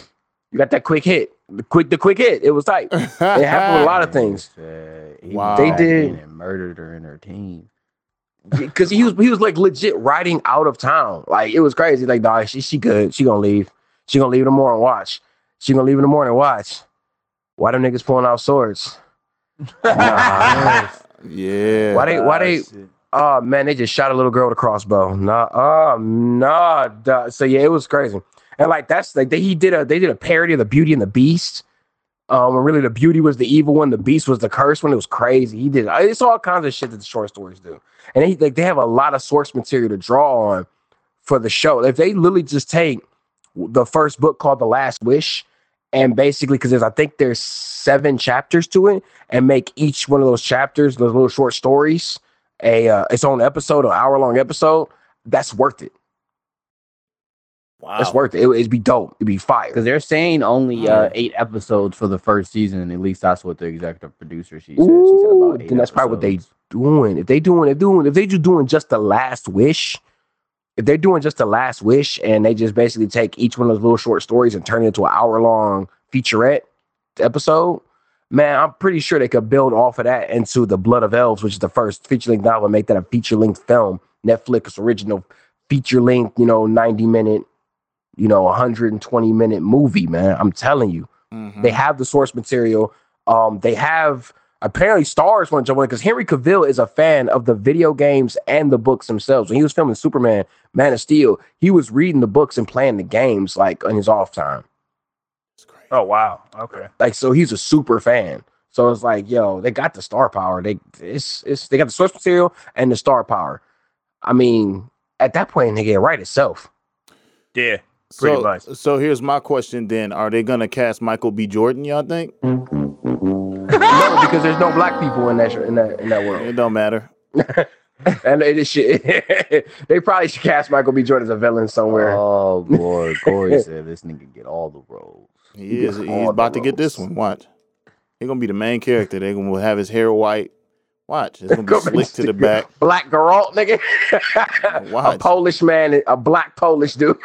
you got that quick hit, the quick the quick hit. It was tight. It happened with a lot of things. Wow. They did- and murdered her and her team. because he was he was like legit riding out of town. Like it was crazy. Like, dog, she she good. She gonna leave. She gonna leave in the morning. Watch. She gonna leave in the morning. Watch. Why them niggas pulling out swords? Nah. Yeah. why they why they oh man, they just shot a little girl with a crossbow. Nah, oh nah. duh. So yeah, it was crazy. And like that's like they, he did a they did a parody of the Beauty and the Beast. Um, and really the beauty was the evil one, the beast was the curse one. It was crazy. He did it's all kinds of shit that the short stories do. And he, like they have a lot of source material to draw on for the show. If they literally just take the first book called The Last Wish and basically because there's I think there's seven chapters to it and make each one of those chapters, those little short stories, a uh, its own episode, an hour long episode, that's worth it. Wow. That's worth it. it. It'd be dope. It'd be fire. Because they're saying only uh, eight episodes for the first season, at least that's what the executive producer she said. She said Ooh, about eight then that's probably what they episodes. doing. If they doing, if doing, if they just doing just the last wish, if they're doing just the last wish, and they just basically take each one of those little short stories and turn it into an hour long featurette episode, man, I'm pretty sure they could build off of that into the Blood of Elves, which is the first feature length novel, make that a feature length film, Netflix original feature length, you know, 90 minute, you know, 120 minute movie, man. I'm telling you. Mhm. They have the source material. Um, they have apparently stars want to jump on it because Henry Cavill is a fan of the video games and the books themselves. When he was filming Superman, Man of Steel, he was reading the books and playing the games like on his off time. It's. Oh wow. Okay. Like so, he's a super fan. So it's like, yo, they got the star power. They it's it's they got the source material and the star power. I mean, at that point, they get right itself. Yeah. Pretty so, much. So here's my question then. Are they gonna cast Michael B. Jordan, y'all think? Mm-hmm. Mm-hmm. no, because there's no black people in that in that in that world. It don't matter. And it is shit. they probably should cast Michael B. Jordan as a villain somewhere. Oh boy, Cory said this nigga get all the roles. He is. He's all the about to get this one. Watch. He's gonna be the main character. They're gonna have his hair white. Watch. It's gonna be Go slick to the back. Black Geralt, nigga. Watch. a Polish man, a black Polish dude.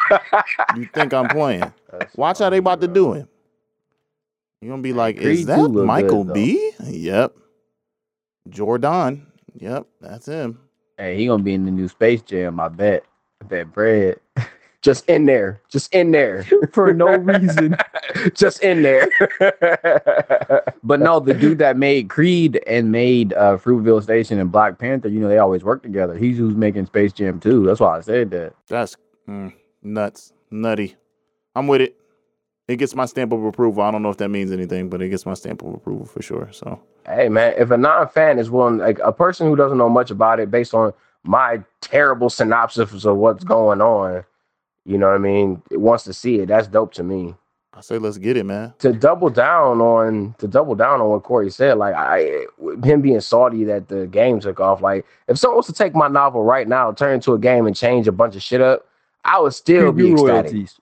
You think I'm playing? Watch how they about to do him. You're gonna be like, is that Michael good. B? Yep. Jordan. Yep, that's him. Hey, he gonna be in the new Space Jam. I bet. I bet bread Just in there. Just in there. for no reason. Just in there. But no, the dude that made Creed and made uh, Fruitvale Station and Black Panther, you know, they always work together. He's who's making Space Jam too. That's why I said that. That's mm, nuts. Nutty. I'm with it. It gets my stamp of approval. I don't know if that means anything, but it gets my stamp of approval for sure. So hey man, if a non-fan is willing, like a person who doesn't know much about it based on my terrible synopsis of what's going on, you know what I mean, it wants to see it, that's dope to me. I say let's get it, man. to double down on to double down on what Cory said, like I him being salty that the game took off. Like if someone was to take my novel right now, turn it into a game and change a bunch of shit up, I would still be Keep ecstatic. royalties.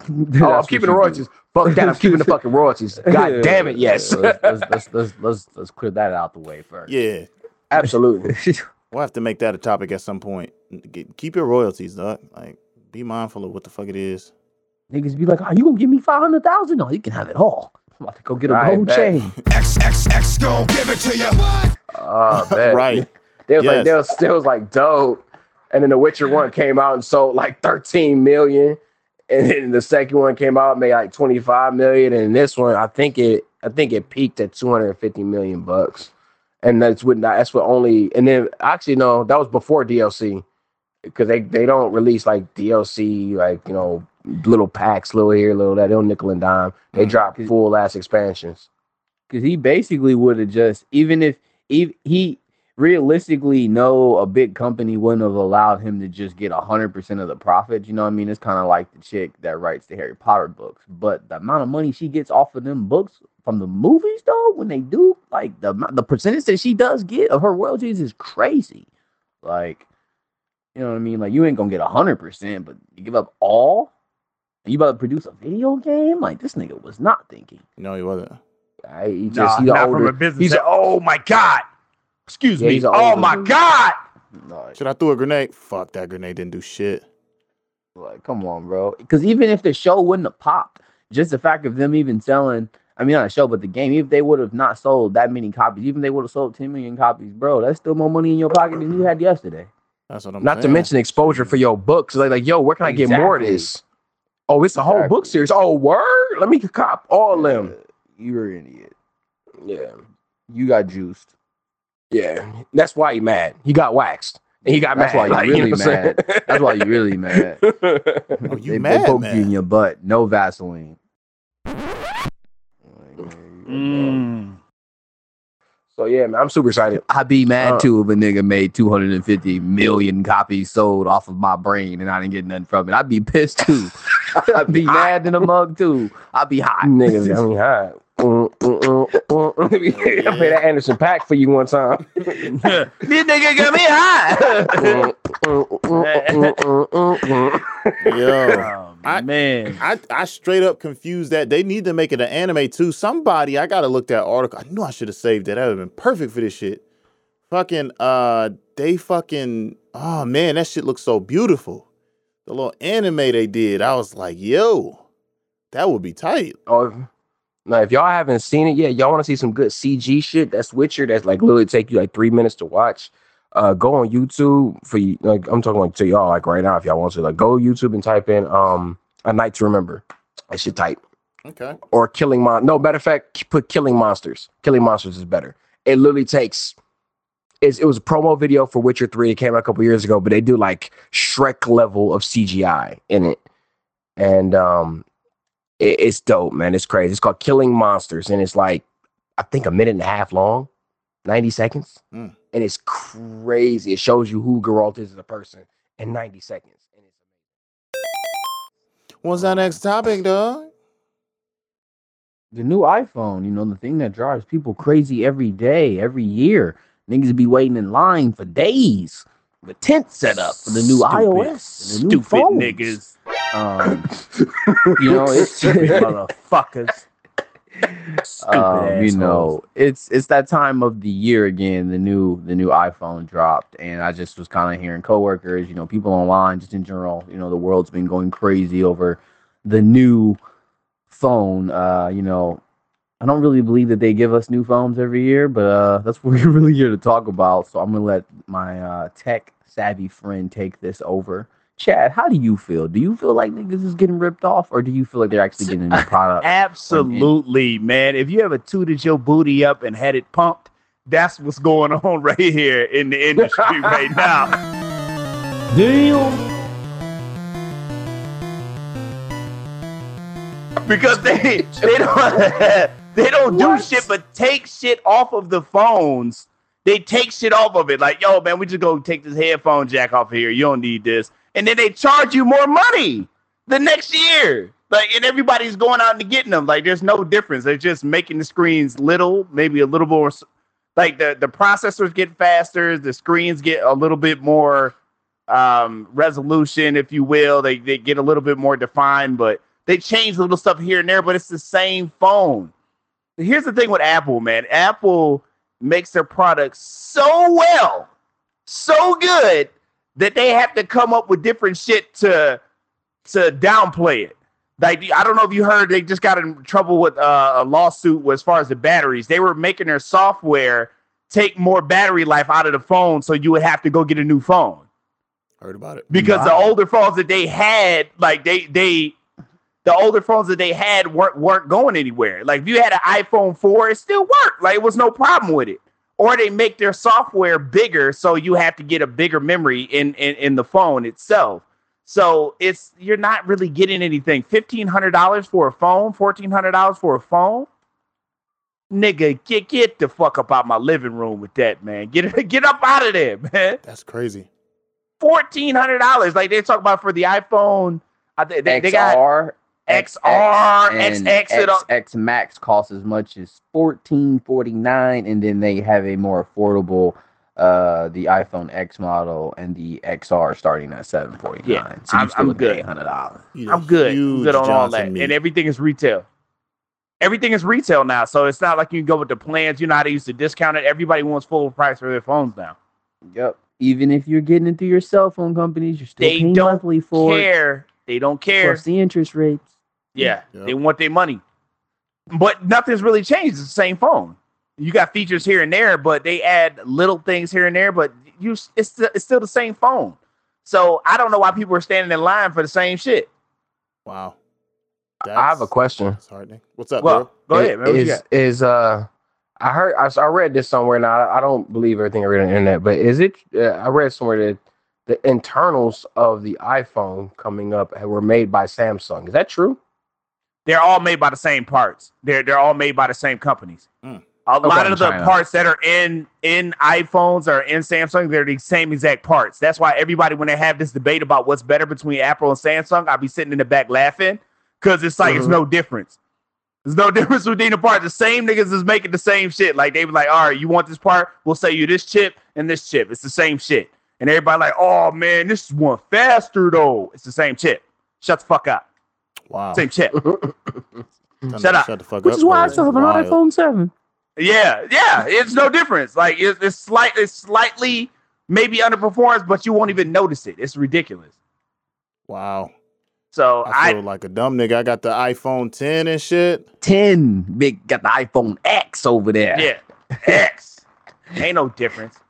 Oh, I'm keeping the you do. royalties. Fuck that. I'm keeping the fucking royalties. God damn it, yes. let's, let's, let's, let's, let's, let's clear that out the way first. Yeah, Absolutely. we'll have to make that a topic at some point. Get- Keep your royalties, dog. Like, be mindful of what the fuck it is. Niggas be like, oh, you gonna give me five hundred thousand? No, you can have it all. I'm about to go get a Right, chain. bet. chain. XXX gon' give it to you. Oh, man. Right. They was Yes. like, they was, they was like dope. And then The Witcher one came out and sold like 13 million. And then the second one came out made like 25 million. And this one, I think it, I think it peaked at 250 million bucks. And that's what that's what only. And then actually no, that was before DLC because they they don't release like DLC like you know little packs, little here, little that. They don't nickel and dime. They Mhm. drop full ass expansions. because he basically would have just even if he, he realistically no, a big company wouldn't have allowed him to just get 100% of the profit you know what i mean it's kind of like the chick that writes the harry potter books but the amount of money she gets off of them books from the movies though when they do like the the percentage that she does get of her royalties is crazy like you know what i mean like you ain't gonna get 100% but you give up all and you about to produce a video game like this nigga was not thinking No, he wasn't. I, he just Nah, he's not older. from a business. he's He's oh my god. Excuse Yeah, me. Oh older my god. no, Should I throw a grenade? Fuck, that grenade didn't do shit. Like, come on, bro. Because even if the show wouldn't have popped, just the fact of them even selling, I mean, not a show, but the game, if they would have not sold that many copies, even if they would have sold 10 million copies, bro, that's still more money in your pocket than you had yesterday. That's what I'm Not to mention exposure for your books. Like, like, yo, where can I get more of this? Oh, it's a whole book series. Oh, word. Let me cop all of them. You're an idiot. Yeah, You got juiced. Yeah. That's why he mad. He got waxed. And he got That's mad. why you Like, really know what I'm mad. That's why you really mad. Oh, you they, they poked man. you in your butt. No Vaseline. Mm. so yeah, man, I'm super excited. I'd be mad Uh. too if a nigga made 250 million copies sold off of my brain and I didn't get nothing from it. I'd be pissed too. I'd be mad in a mug too. I'd be hot. Niggas got me hot. Mm, mm, mm. I played that Anderson .Paak for you one time. this nigga got me high. Yo, oh, I- man. I, I straight up confused that. They need to make it an anime too. Somebody, I gotta look that article. I knew I should have saved that. That would have been perfect for this shit. Fucking, uh, they fucking, oh man, that shit looks so beautiful. The little anime they did, I was like, yo, that would be tight. Oh, now if y'all haven't seen it yet, y'all want to see some good CG shit. That's Witcher. That's like literally take you like three minutes to watch. Uh, go on YouTube for you. Like I'm talking like to y'all like right now. If y'all want to, like go YouTube and type in um a night to remember. That shit type Okay. or killing mon. No, matter of fact, put killing monsters. Killing monsters is better. It literally takes. It's, it was a promo video for Witcher Three. It came out a couple years ago, but they do like Shrek level of CGI in it, and um, it- it's dope, man. It's crazy. It's called Killing Monsters, and it's like I think a minute and a half long, ninety seconds, Mm. and it's crazy. It shows you who Geralt is as a person in ninety seconds. And it's What's our next topic, dog? The new iPhone, you know, the thing that drives people crazy every day, every year. Niggas be waiting in line for days. The tent set up for the new Stupid- iOS and the new Stupid phones. niggas. Um, you know, it's motherfuckers. Um, you know, it's it's that time of the year again. The new the new iPhone dropped, and I just was kind of hearing coworkers, you know, people online, just in general. You know, the world's been going crazy over the new phone. Uh, you know, I don't really believe that they give us new phones every year, but uh, that's what we're really here to talk about. So I'm gonna let my uh, tech savvy friend take this over. Chad, how do you feel? Do you feel like niggas is getting ripped off, or do you feel like they're actually getting a new product? Absolutely, man. If you ever tooted your booty up and had it pumped, that's what's going on right here in the industry right now. Damn. Because they they don't they don't do shit but take shit off of the phones. They take shit off of it. Like, yo, man, we just go take this headphone jack off of here. You don't need this. And then they charge you more money the next year. Like, and everybody's going out and getting them. Like, there's no difference. They're just making the screens little, maybe a little more. Like the the processors get faster, the screens get a little bit more um, resolution, if you will. They they get a little bit more defined, but they change little stuff here and there. But it's the same phone. Here's the thing with Apple, man. Apple makes their products so well, so good that they have to come up with different shit to to downplay it. Like I don't know if you heard, they just got in trouble with uh, a lawsuit as far as the batteries. They were making their software take more battery life out of the phone, so you would have to go get a new phone Heard about it. because the older phones that they had, like they they the older phones that they had weren't weren't going anywhere. Like if you had an iPhone 4, it still worked. Like it was no problem with it. Or they make their software bigger, so you have to get a bigger memory in in, in the phone itself. So it's you're not really getting anything. Fifteen hundred dollars for a phone, fourteen hundred dollars for a phone. Nigga, get get the fuck up out my living room with that, man. Get get up out of there, man That's crazy. fourteen hundred dollars. Like they talk about for the iPhone. I think they, they got XR, XR, and XX. it all- X Max costs as much as fourteen forty nine, and then they have a more affordable, uh, the iPhone X model and the XR starting at seven forty nine. Yeah, so I'm- still I'm good. eight hundred dollars. I'm good. I'm huge good on all that, meat. and everything is retail. Everything is retail now, so it's not like you can go with the plans. You know how they used to discount it. Everybody wants full price for their phones now. Yep. Even if you're getting it through your cell phone companies, you're still They paying don't monthly for it, Care? They don't care. plus the interest rates. Yeah, Yep. they want their money. But nothing's really changed. It's the same phone. You got features here and there, but they add little things here and there. But you, it's st- it's still the same phone. So I don't know why people are standing in line for the same shit. wow. I have a question. That's heartening. What's up, Well, bro? go ahead, man. What you Is got? is uh, I heard I, I read this somewhere. Now I, I don't believe everything I read on the internet, but is it? Uh, I read somewhere that the internals of the iPhone coming up were made by Samsung. Is that true? They're all made by the same parts. They're they're all made by the same companies. Mm. A lot of the China. parts that are in in iPhones or in Samsung, they're the same exact parts. That's why everybody, when they have this debate about what's better between Apple and Samsung, I'll be sitting in the back laughing because it's like it's Mhm. no difference. There's no difference between the parts. The same niggas is making the same shit. Like they were like, all right, you want this part? We'll sell you this chip and this chip. It's the same shit. And everybody like, oh man, this is one faster though. It's the same chip. Shut the fuck up. Wow. Same chip. Shut them up. Shut the fuck up. Which up. is why I still have an Wild. iPhone seven. Yeah, yeah, it's no difference. Like it's, it's slight, it's slightly maybe underperforms, but you won't even notice it. It's ridiculous. Wow. So I I, feel like a dumb nigga. I got the iPhone 10 and shit. Ten big got the iPhone X over there. yeah, X ain't no difference.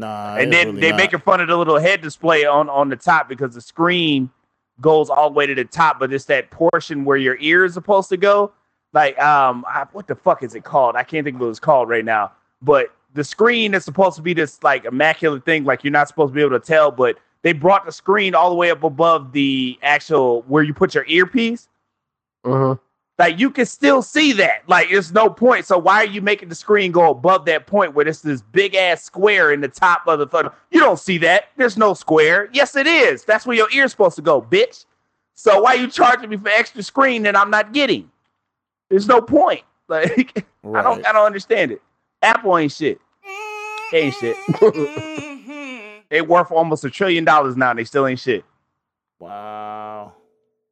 Nah. and then really they not. making fun of the little head display on on the top because the screen goes all the way to the top, but it's that portion where your ear is supposed to go. Like um, I, what the fuck is it called? I can't think of what it's called right now. But the screen is supposed to be this like immaculate thing, like you're not supposed to be able to tell. But they brought the screen all the way up above the actual where you put your earpiece. Mhm. Like you can still see that. Like there's no point. So why are you making the screen go above that point where there's this big ass square in the top of the phone? You don't see that. There's no square. Yes, it is. That's where your ear's supposed to go, bitch. So why are you charging me for extra screen that I'm not getting? There's no point. Like I don't I don't understand it. Apple ain't shit. They ain't shit. they worth almost a trillion dollars now and they still ain't shit. Wow.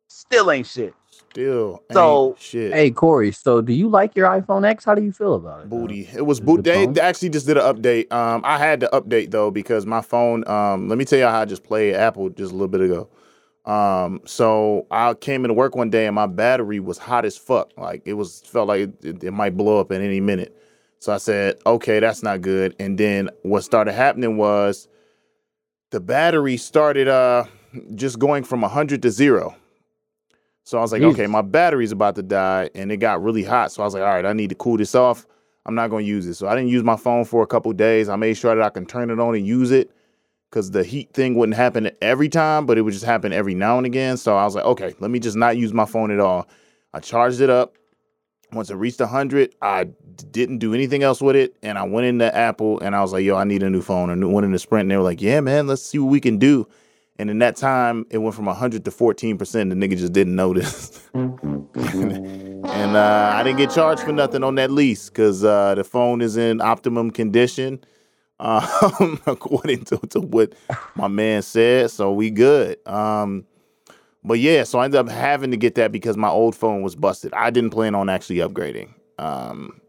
Still ain't shit. Still. ain't So- shit. Hey Cory, so do you like your iPhone X? How do you feel about it? Booty. It was Is boot. it They, they actually just did an update. Um, I had to update though because my phone. Um, let me tell you how I just played Apple just a little bit ago. Um, so I came into work one day and my battery was hot as fuck. Like it was felt like it, it, it might blow up at any minute. So I said, okay, that's not good. And then what started happening was the battery started uh just going from 100 to 0. So I was like, Jesus. okay, my battery's about to die and it got really hot. So I was like, all right, I need to cool this off. I'm not going to use it. So I didn't use my phone for a couple days. I made sure that I can turn it on and use it cuz the heat thing wouldn't happen every time, but it would just happen every now and again. So I was like, okay, let me just not use my phone at all. I charged it up. Once it reached 100, I didn't do anything else with it. And I went into Apple and I was like, yo, I need a new phone. And went into Sprint and they were like, yeah, man, let's see what we can do. And in that time, it went from 100 to 14%. The nigga just didn't notice. and uh, I didn't get charged for nothing on that lease because uh, the phone is in optimum condition. um, according to, to what my man said. So we good. Um, but yeah, so I ended up having to get that because my old phone was busted. I didn't plan on actually upgrading. Um,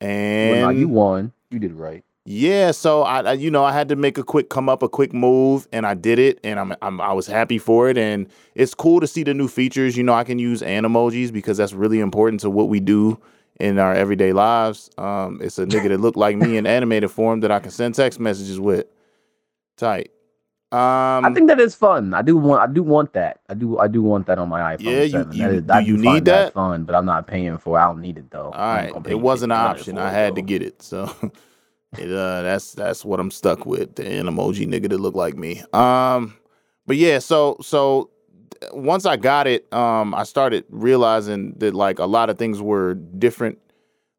and Well, you won. You did right. Yeah, so I, I, you know, I had to make a quick come up, a quick move, and I did it, and I'm, I'm, I was happy for it, and it's cool to see the new features. You know, I can use animojis because that's really important to what we do in our everyday lives. Um, it's a nigga that look like me in animated form that I can send text messages with. Tight. Um, I think that is fun. I do want. I do want that. I do. I do want that on my iPhone. Yeah, you- 7. you- That is- do you need that? Fun, but I'm not paying for. it. I don't need it though. All right, it wasn't an option. I had to get it, so it uh, that's that's what I'm stuck with. The emoji nigga that look like me. Um, but yeah, so so once I got it, um, I started realizing that like a lot of things were different,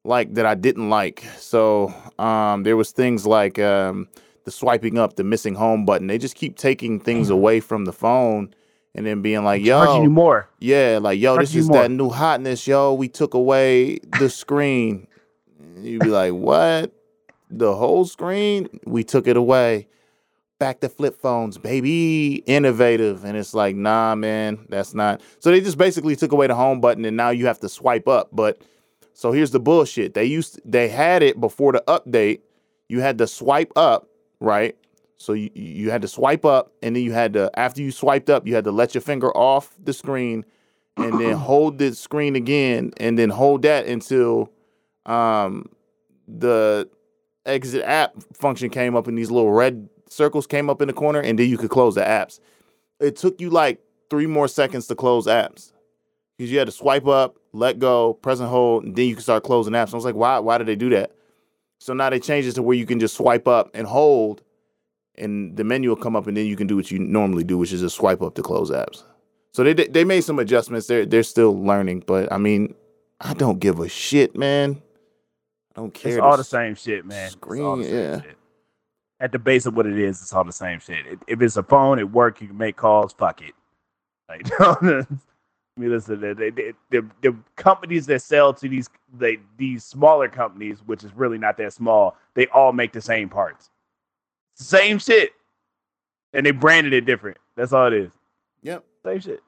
like that I didn't like. So um, there was things like um, the swiping up, the missing home button. They just keep taking things away from the phone. And then being like, Charging yo, you more. yeah, like yo, this Charge is more. that new hotness, yo. We took away the screen. You'd be like, what? The whole screen? We took it away. Back to flip phones, baby. Innovative. And it's like, nah, man, that's not. So they just basically took away the home button and now you have to swipe up. But so here's the bullshit. They used they had it before the update. You had to swipe up, right? So you, you had to swipe up, and then you had to after you swiped up, you had to let your finger off the screen, and then hold the screen again, and then hold that until um, the exit app function came up, and these little red circles came up in the corner, and then you could close the apps. It took you like three more seconds to close apps because you had to swipe up, let go, press and hold, and then you can start closing apps. I was like, why? Why did they do that? So now they changed it to where you can just swipe up and hold, and the menu will come up, and then you can do what you normally do, which is just swipe up to close apps. So they they made some adjustments. They're they're still learning, but I mean, I don't give a shit, man. I don't care. It's all the same shit, man. Screen, all the same yeah. shit. At the base of what it is, it's all the same shit. It- if it's a phone, it work. You can make calls. Fuck it. Like, I mean, listen. They, they, they, the the companies that sell to these they these smaller companies, which is really not that small, they all make the same parts, same shit, and they branded it different. That's all it is. Yep. Same shit.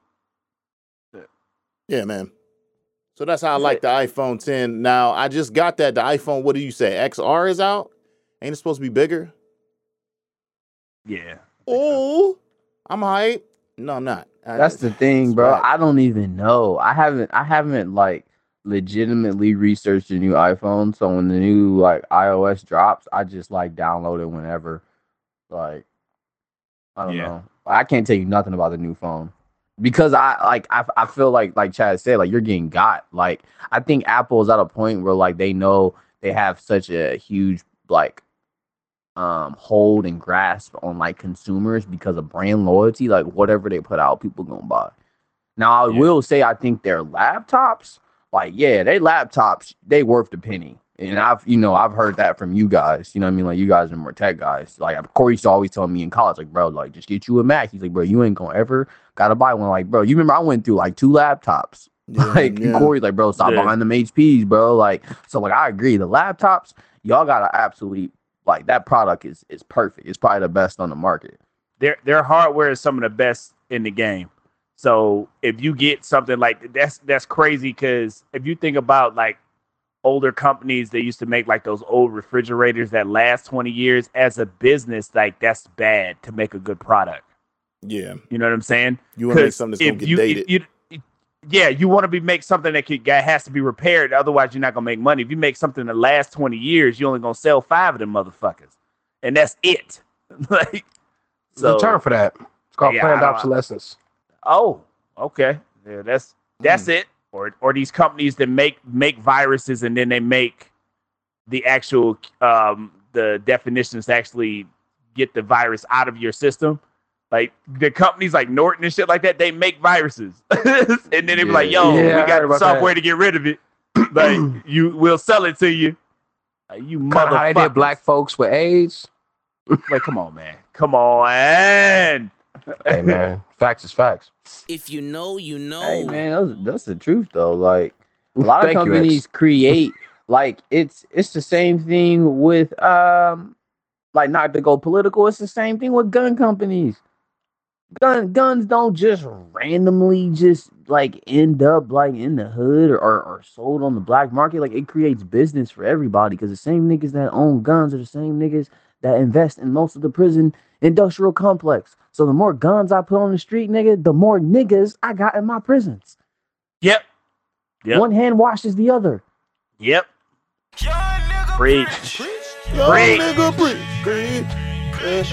Yeah, Yeah, man. So that's how I like the iPhone 10. Now I just got that. The iPhone, what do you say? XR is out? Ain't it supposed to be bigger? Yeah. Oh, I'm hype. No, I'm not. I- That's the thing, bro. Right. I don't even know. I haven't. I haven't like legitimately researched the new iPhone. So when the new like iOS drops, I just like download it whenever. Like, I don't Yeah. know. I can't tell you nothing about the new phone because I like. I I feel like like Chad said, like you're getting got. Like I think Apple is at a point where like they know they have such a huge like um hold and grasp on like consumers because of brand loyalty like whatever they put out people gonna buy now i Yeah. will say i think their laptops like yeah they laptops they worth the penny and i've you know i've heard that from you guys you know what i mean like you guys are more tech guys like cory used to always tell me in college like bro like just get you a mac he's like bro you ain't gonna ever gotta buy one like bro you remember i went through like two laptops Yeah, like yeah. Cory's like, bro, stop Yeah. buying them HPs, bro. Like, so like I agree. The laptops, y'all got to absolutely like that product is is perfect. It's probably the best on the market. their their hardware is some of the best in the game. So if you get something like that's that's crazy because if you think about like older companies that used to make like those old refrigerators that last 20 years as a business like that's bad to make a good product Yeah. you know what i'm saying You want to make something that's going to get you, dated. you- you- yeah you want to be make something that could, that has to be repaired otherwise you're not gonna make money if you make something that lasts 20 years you're only gonna sell five of them motherfuckers and that's it like There's a term for that. It's called Yeah, planned obsolescence. Oh, okay. Yeah, that's that's hmm. it. Or or these companies that make make viruses and then they make the actual um the definitions to actually get the virus out of your system. Like the companies like Norton and shit like that, they make viruses. and then they be like, yo, Yeah, we got about software to get rid of it. like you we'll sell it to you. Like, you Kind they motherfuckers. did black folks with AIDS. Like, come on, man. Come on. And Hey man, facts is facts. If you know, you know. Hey man, that's, that's the truth though. Like a lot of Thank you, companies create like it's it's the same thing with um like not to go political, it's the same thing with gun companies. Gun guns don't just randomly just like end up like in the hood or, or, or sold on the black market. Like it creates business for everybody because the same niggas that own guns are the same niggas that invest in most of the prison industrial complex. So the more guns I put on the street, nigga, the more niggas I got in my prisons. Yep. Yep. One hand washes the other. Yep. Preach. Young Preach. nigga, preach,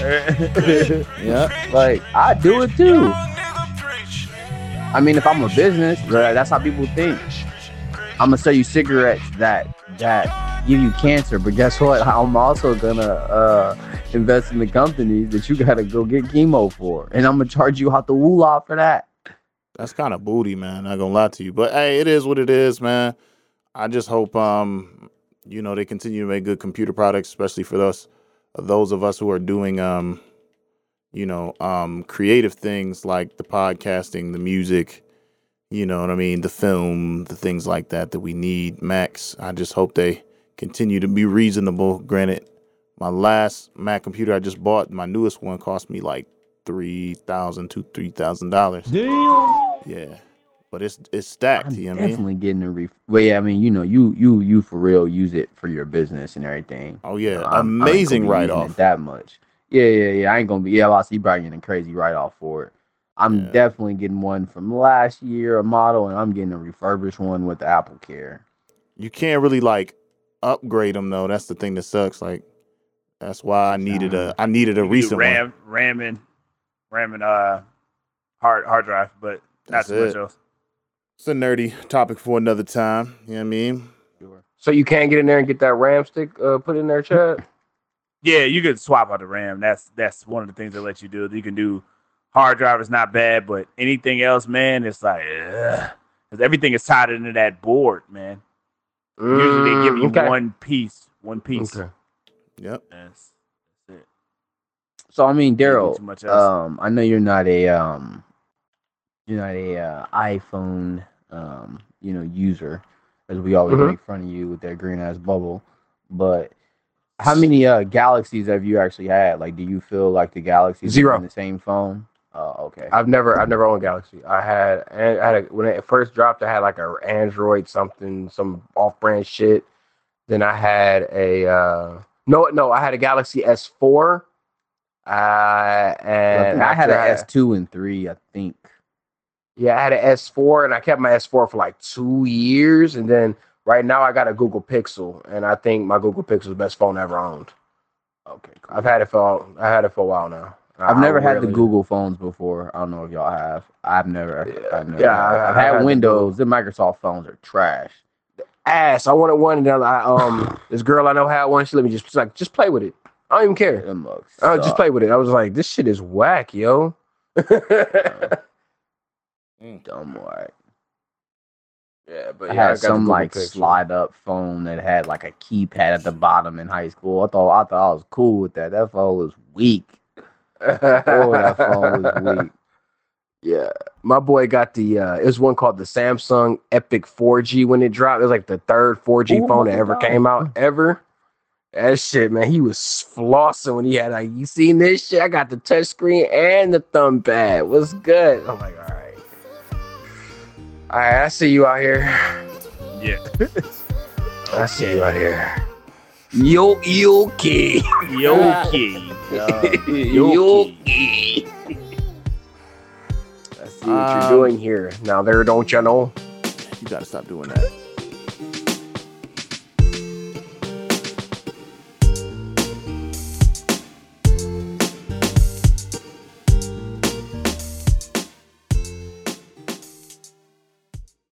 preach. Yeah, like I do it too. I mean, if I'm a business, that's how people think. I'm gonna sell you cigarettes that that give you cancer, but guess what? I'm also gonna uh, invest in the companies that you gotta go get chemo for, and I'm gonna charge you out the moolah for that. That's kind of booty, man. Not gonna lie to you, but hey, it is what it is, man. I just hope, um, you know, they continue to make good computer products, especially for those those of us who are doing, um, you know, um, creative things like the podcasting, the music, you know what I mean, the film, the things like that that we need. Macs, I just hope they continue to be reasonable. Granted, my last Mac computer I just bought, my newest one, cost me like three thousand to three thousand dollars. Yeah, but it's it's stacked. I'm you know what I mean? definitely getting a ref. Well, yeah, I mean, you know, you you you for real use it for your business and everything. Oh yeah, You know, I'm- I ain't gonna amazing be write off. that much. Yeah, yeah, yeah. I ain't gonna be. Yeah, I see you probably getting a crazy write off for it. I'm Yeah. definitely getting one from last year, a model, and I'm getting a refurbished one with the Apple Care. You can't really like upgrade them though. That's the thing that sucks. Like that's why I needed a I needed a You do recent one. ram, ramming, ramming, uh, hard hard drive, but not That's too much it. else. It's a nerdy topic for another time. You know what I mean? So you can't get in there and get that RAM stick uh, put in there, Chad? Yeah, you could swap out the RAM. That's that's one of the things they let you do. You can do hard drive is not bad, but anything else, man, it's like because everything is tied into that board, man. Usually they give you Mm, okay. one piece, one piece. Okay. Yep. That's, that's it. So I mean, Daryl, too much else. um, I know you're not a um, you're not a uh, iPhone um, you know, user, as we always Mhm. make fun of you with that green ass bubble. But how many uh galaxies have you actually had? Like, do you feel like the galaxies are Zero. in the same phone? Oh, okay. I've never, I've never owned Galaxy. I had, I had a, when it first dropped, I had like a Android something, some off-brand shit. Then I had a, uh, no, no, I had a Galaxy S4. Uh, I, and think I had an after S two and three, I think. Yeah, I had an S4 and I kept my S4 for like two years. And then right now I got a Google Pixel. And I think my Google Pixel is the best phone I ever owned. Okay, cool. I've had it for I had it for a while now. I've I never had the Google phones before. I don't know if y'all have. I've never. Yeah, I've never yeah, had- I- I've I had had Windows. The Microsoft phones are trash. ass. I wanted one and then I um this girl I know had one. She let me just like just play with it. I don't even care. I just play with it. I was like, this shit is whack, yo. Dumb whack. yeah, but I yeah, had got the some like Pixel. slide up phone that had like a keypad at the bottom in high school. I thought I thought I was cool with that. That phone was weak. Oh, that phone was weak. Yeah, my boy got the. uh It was one called the Samsung Epic 4G when it dropped. It was like the third 4G Oh phone that ever God. came out ever. That shit, man, he was flossing when he had like, you seen this shit? I got the touch screen and the thumb pad. What's good? I'm like, all right, all right. I see you out here. Yeah. I see you out here. Yo, yoki, Yoki. yoki. I see what Um, you're doing here. Now there, don't you know? You gotta stop doing that.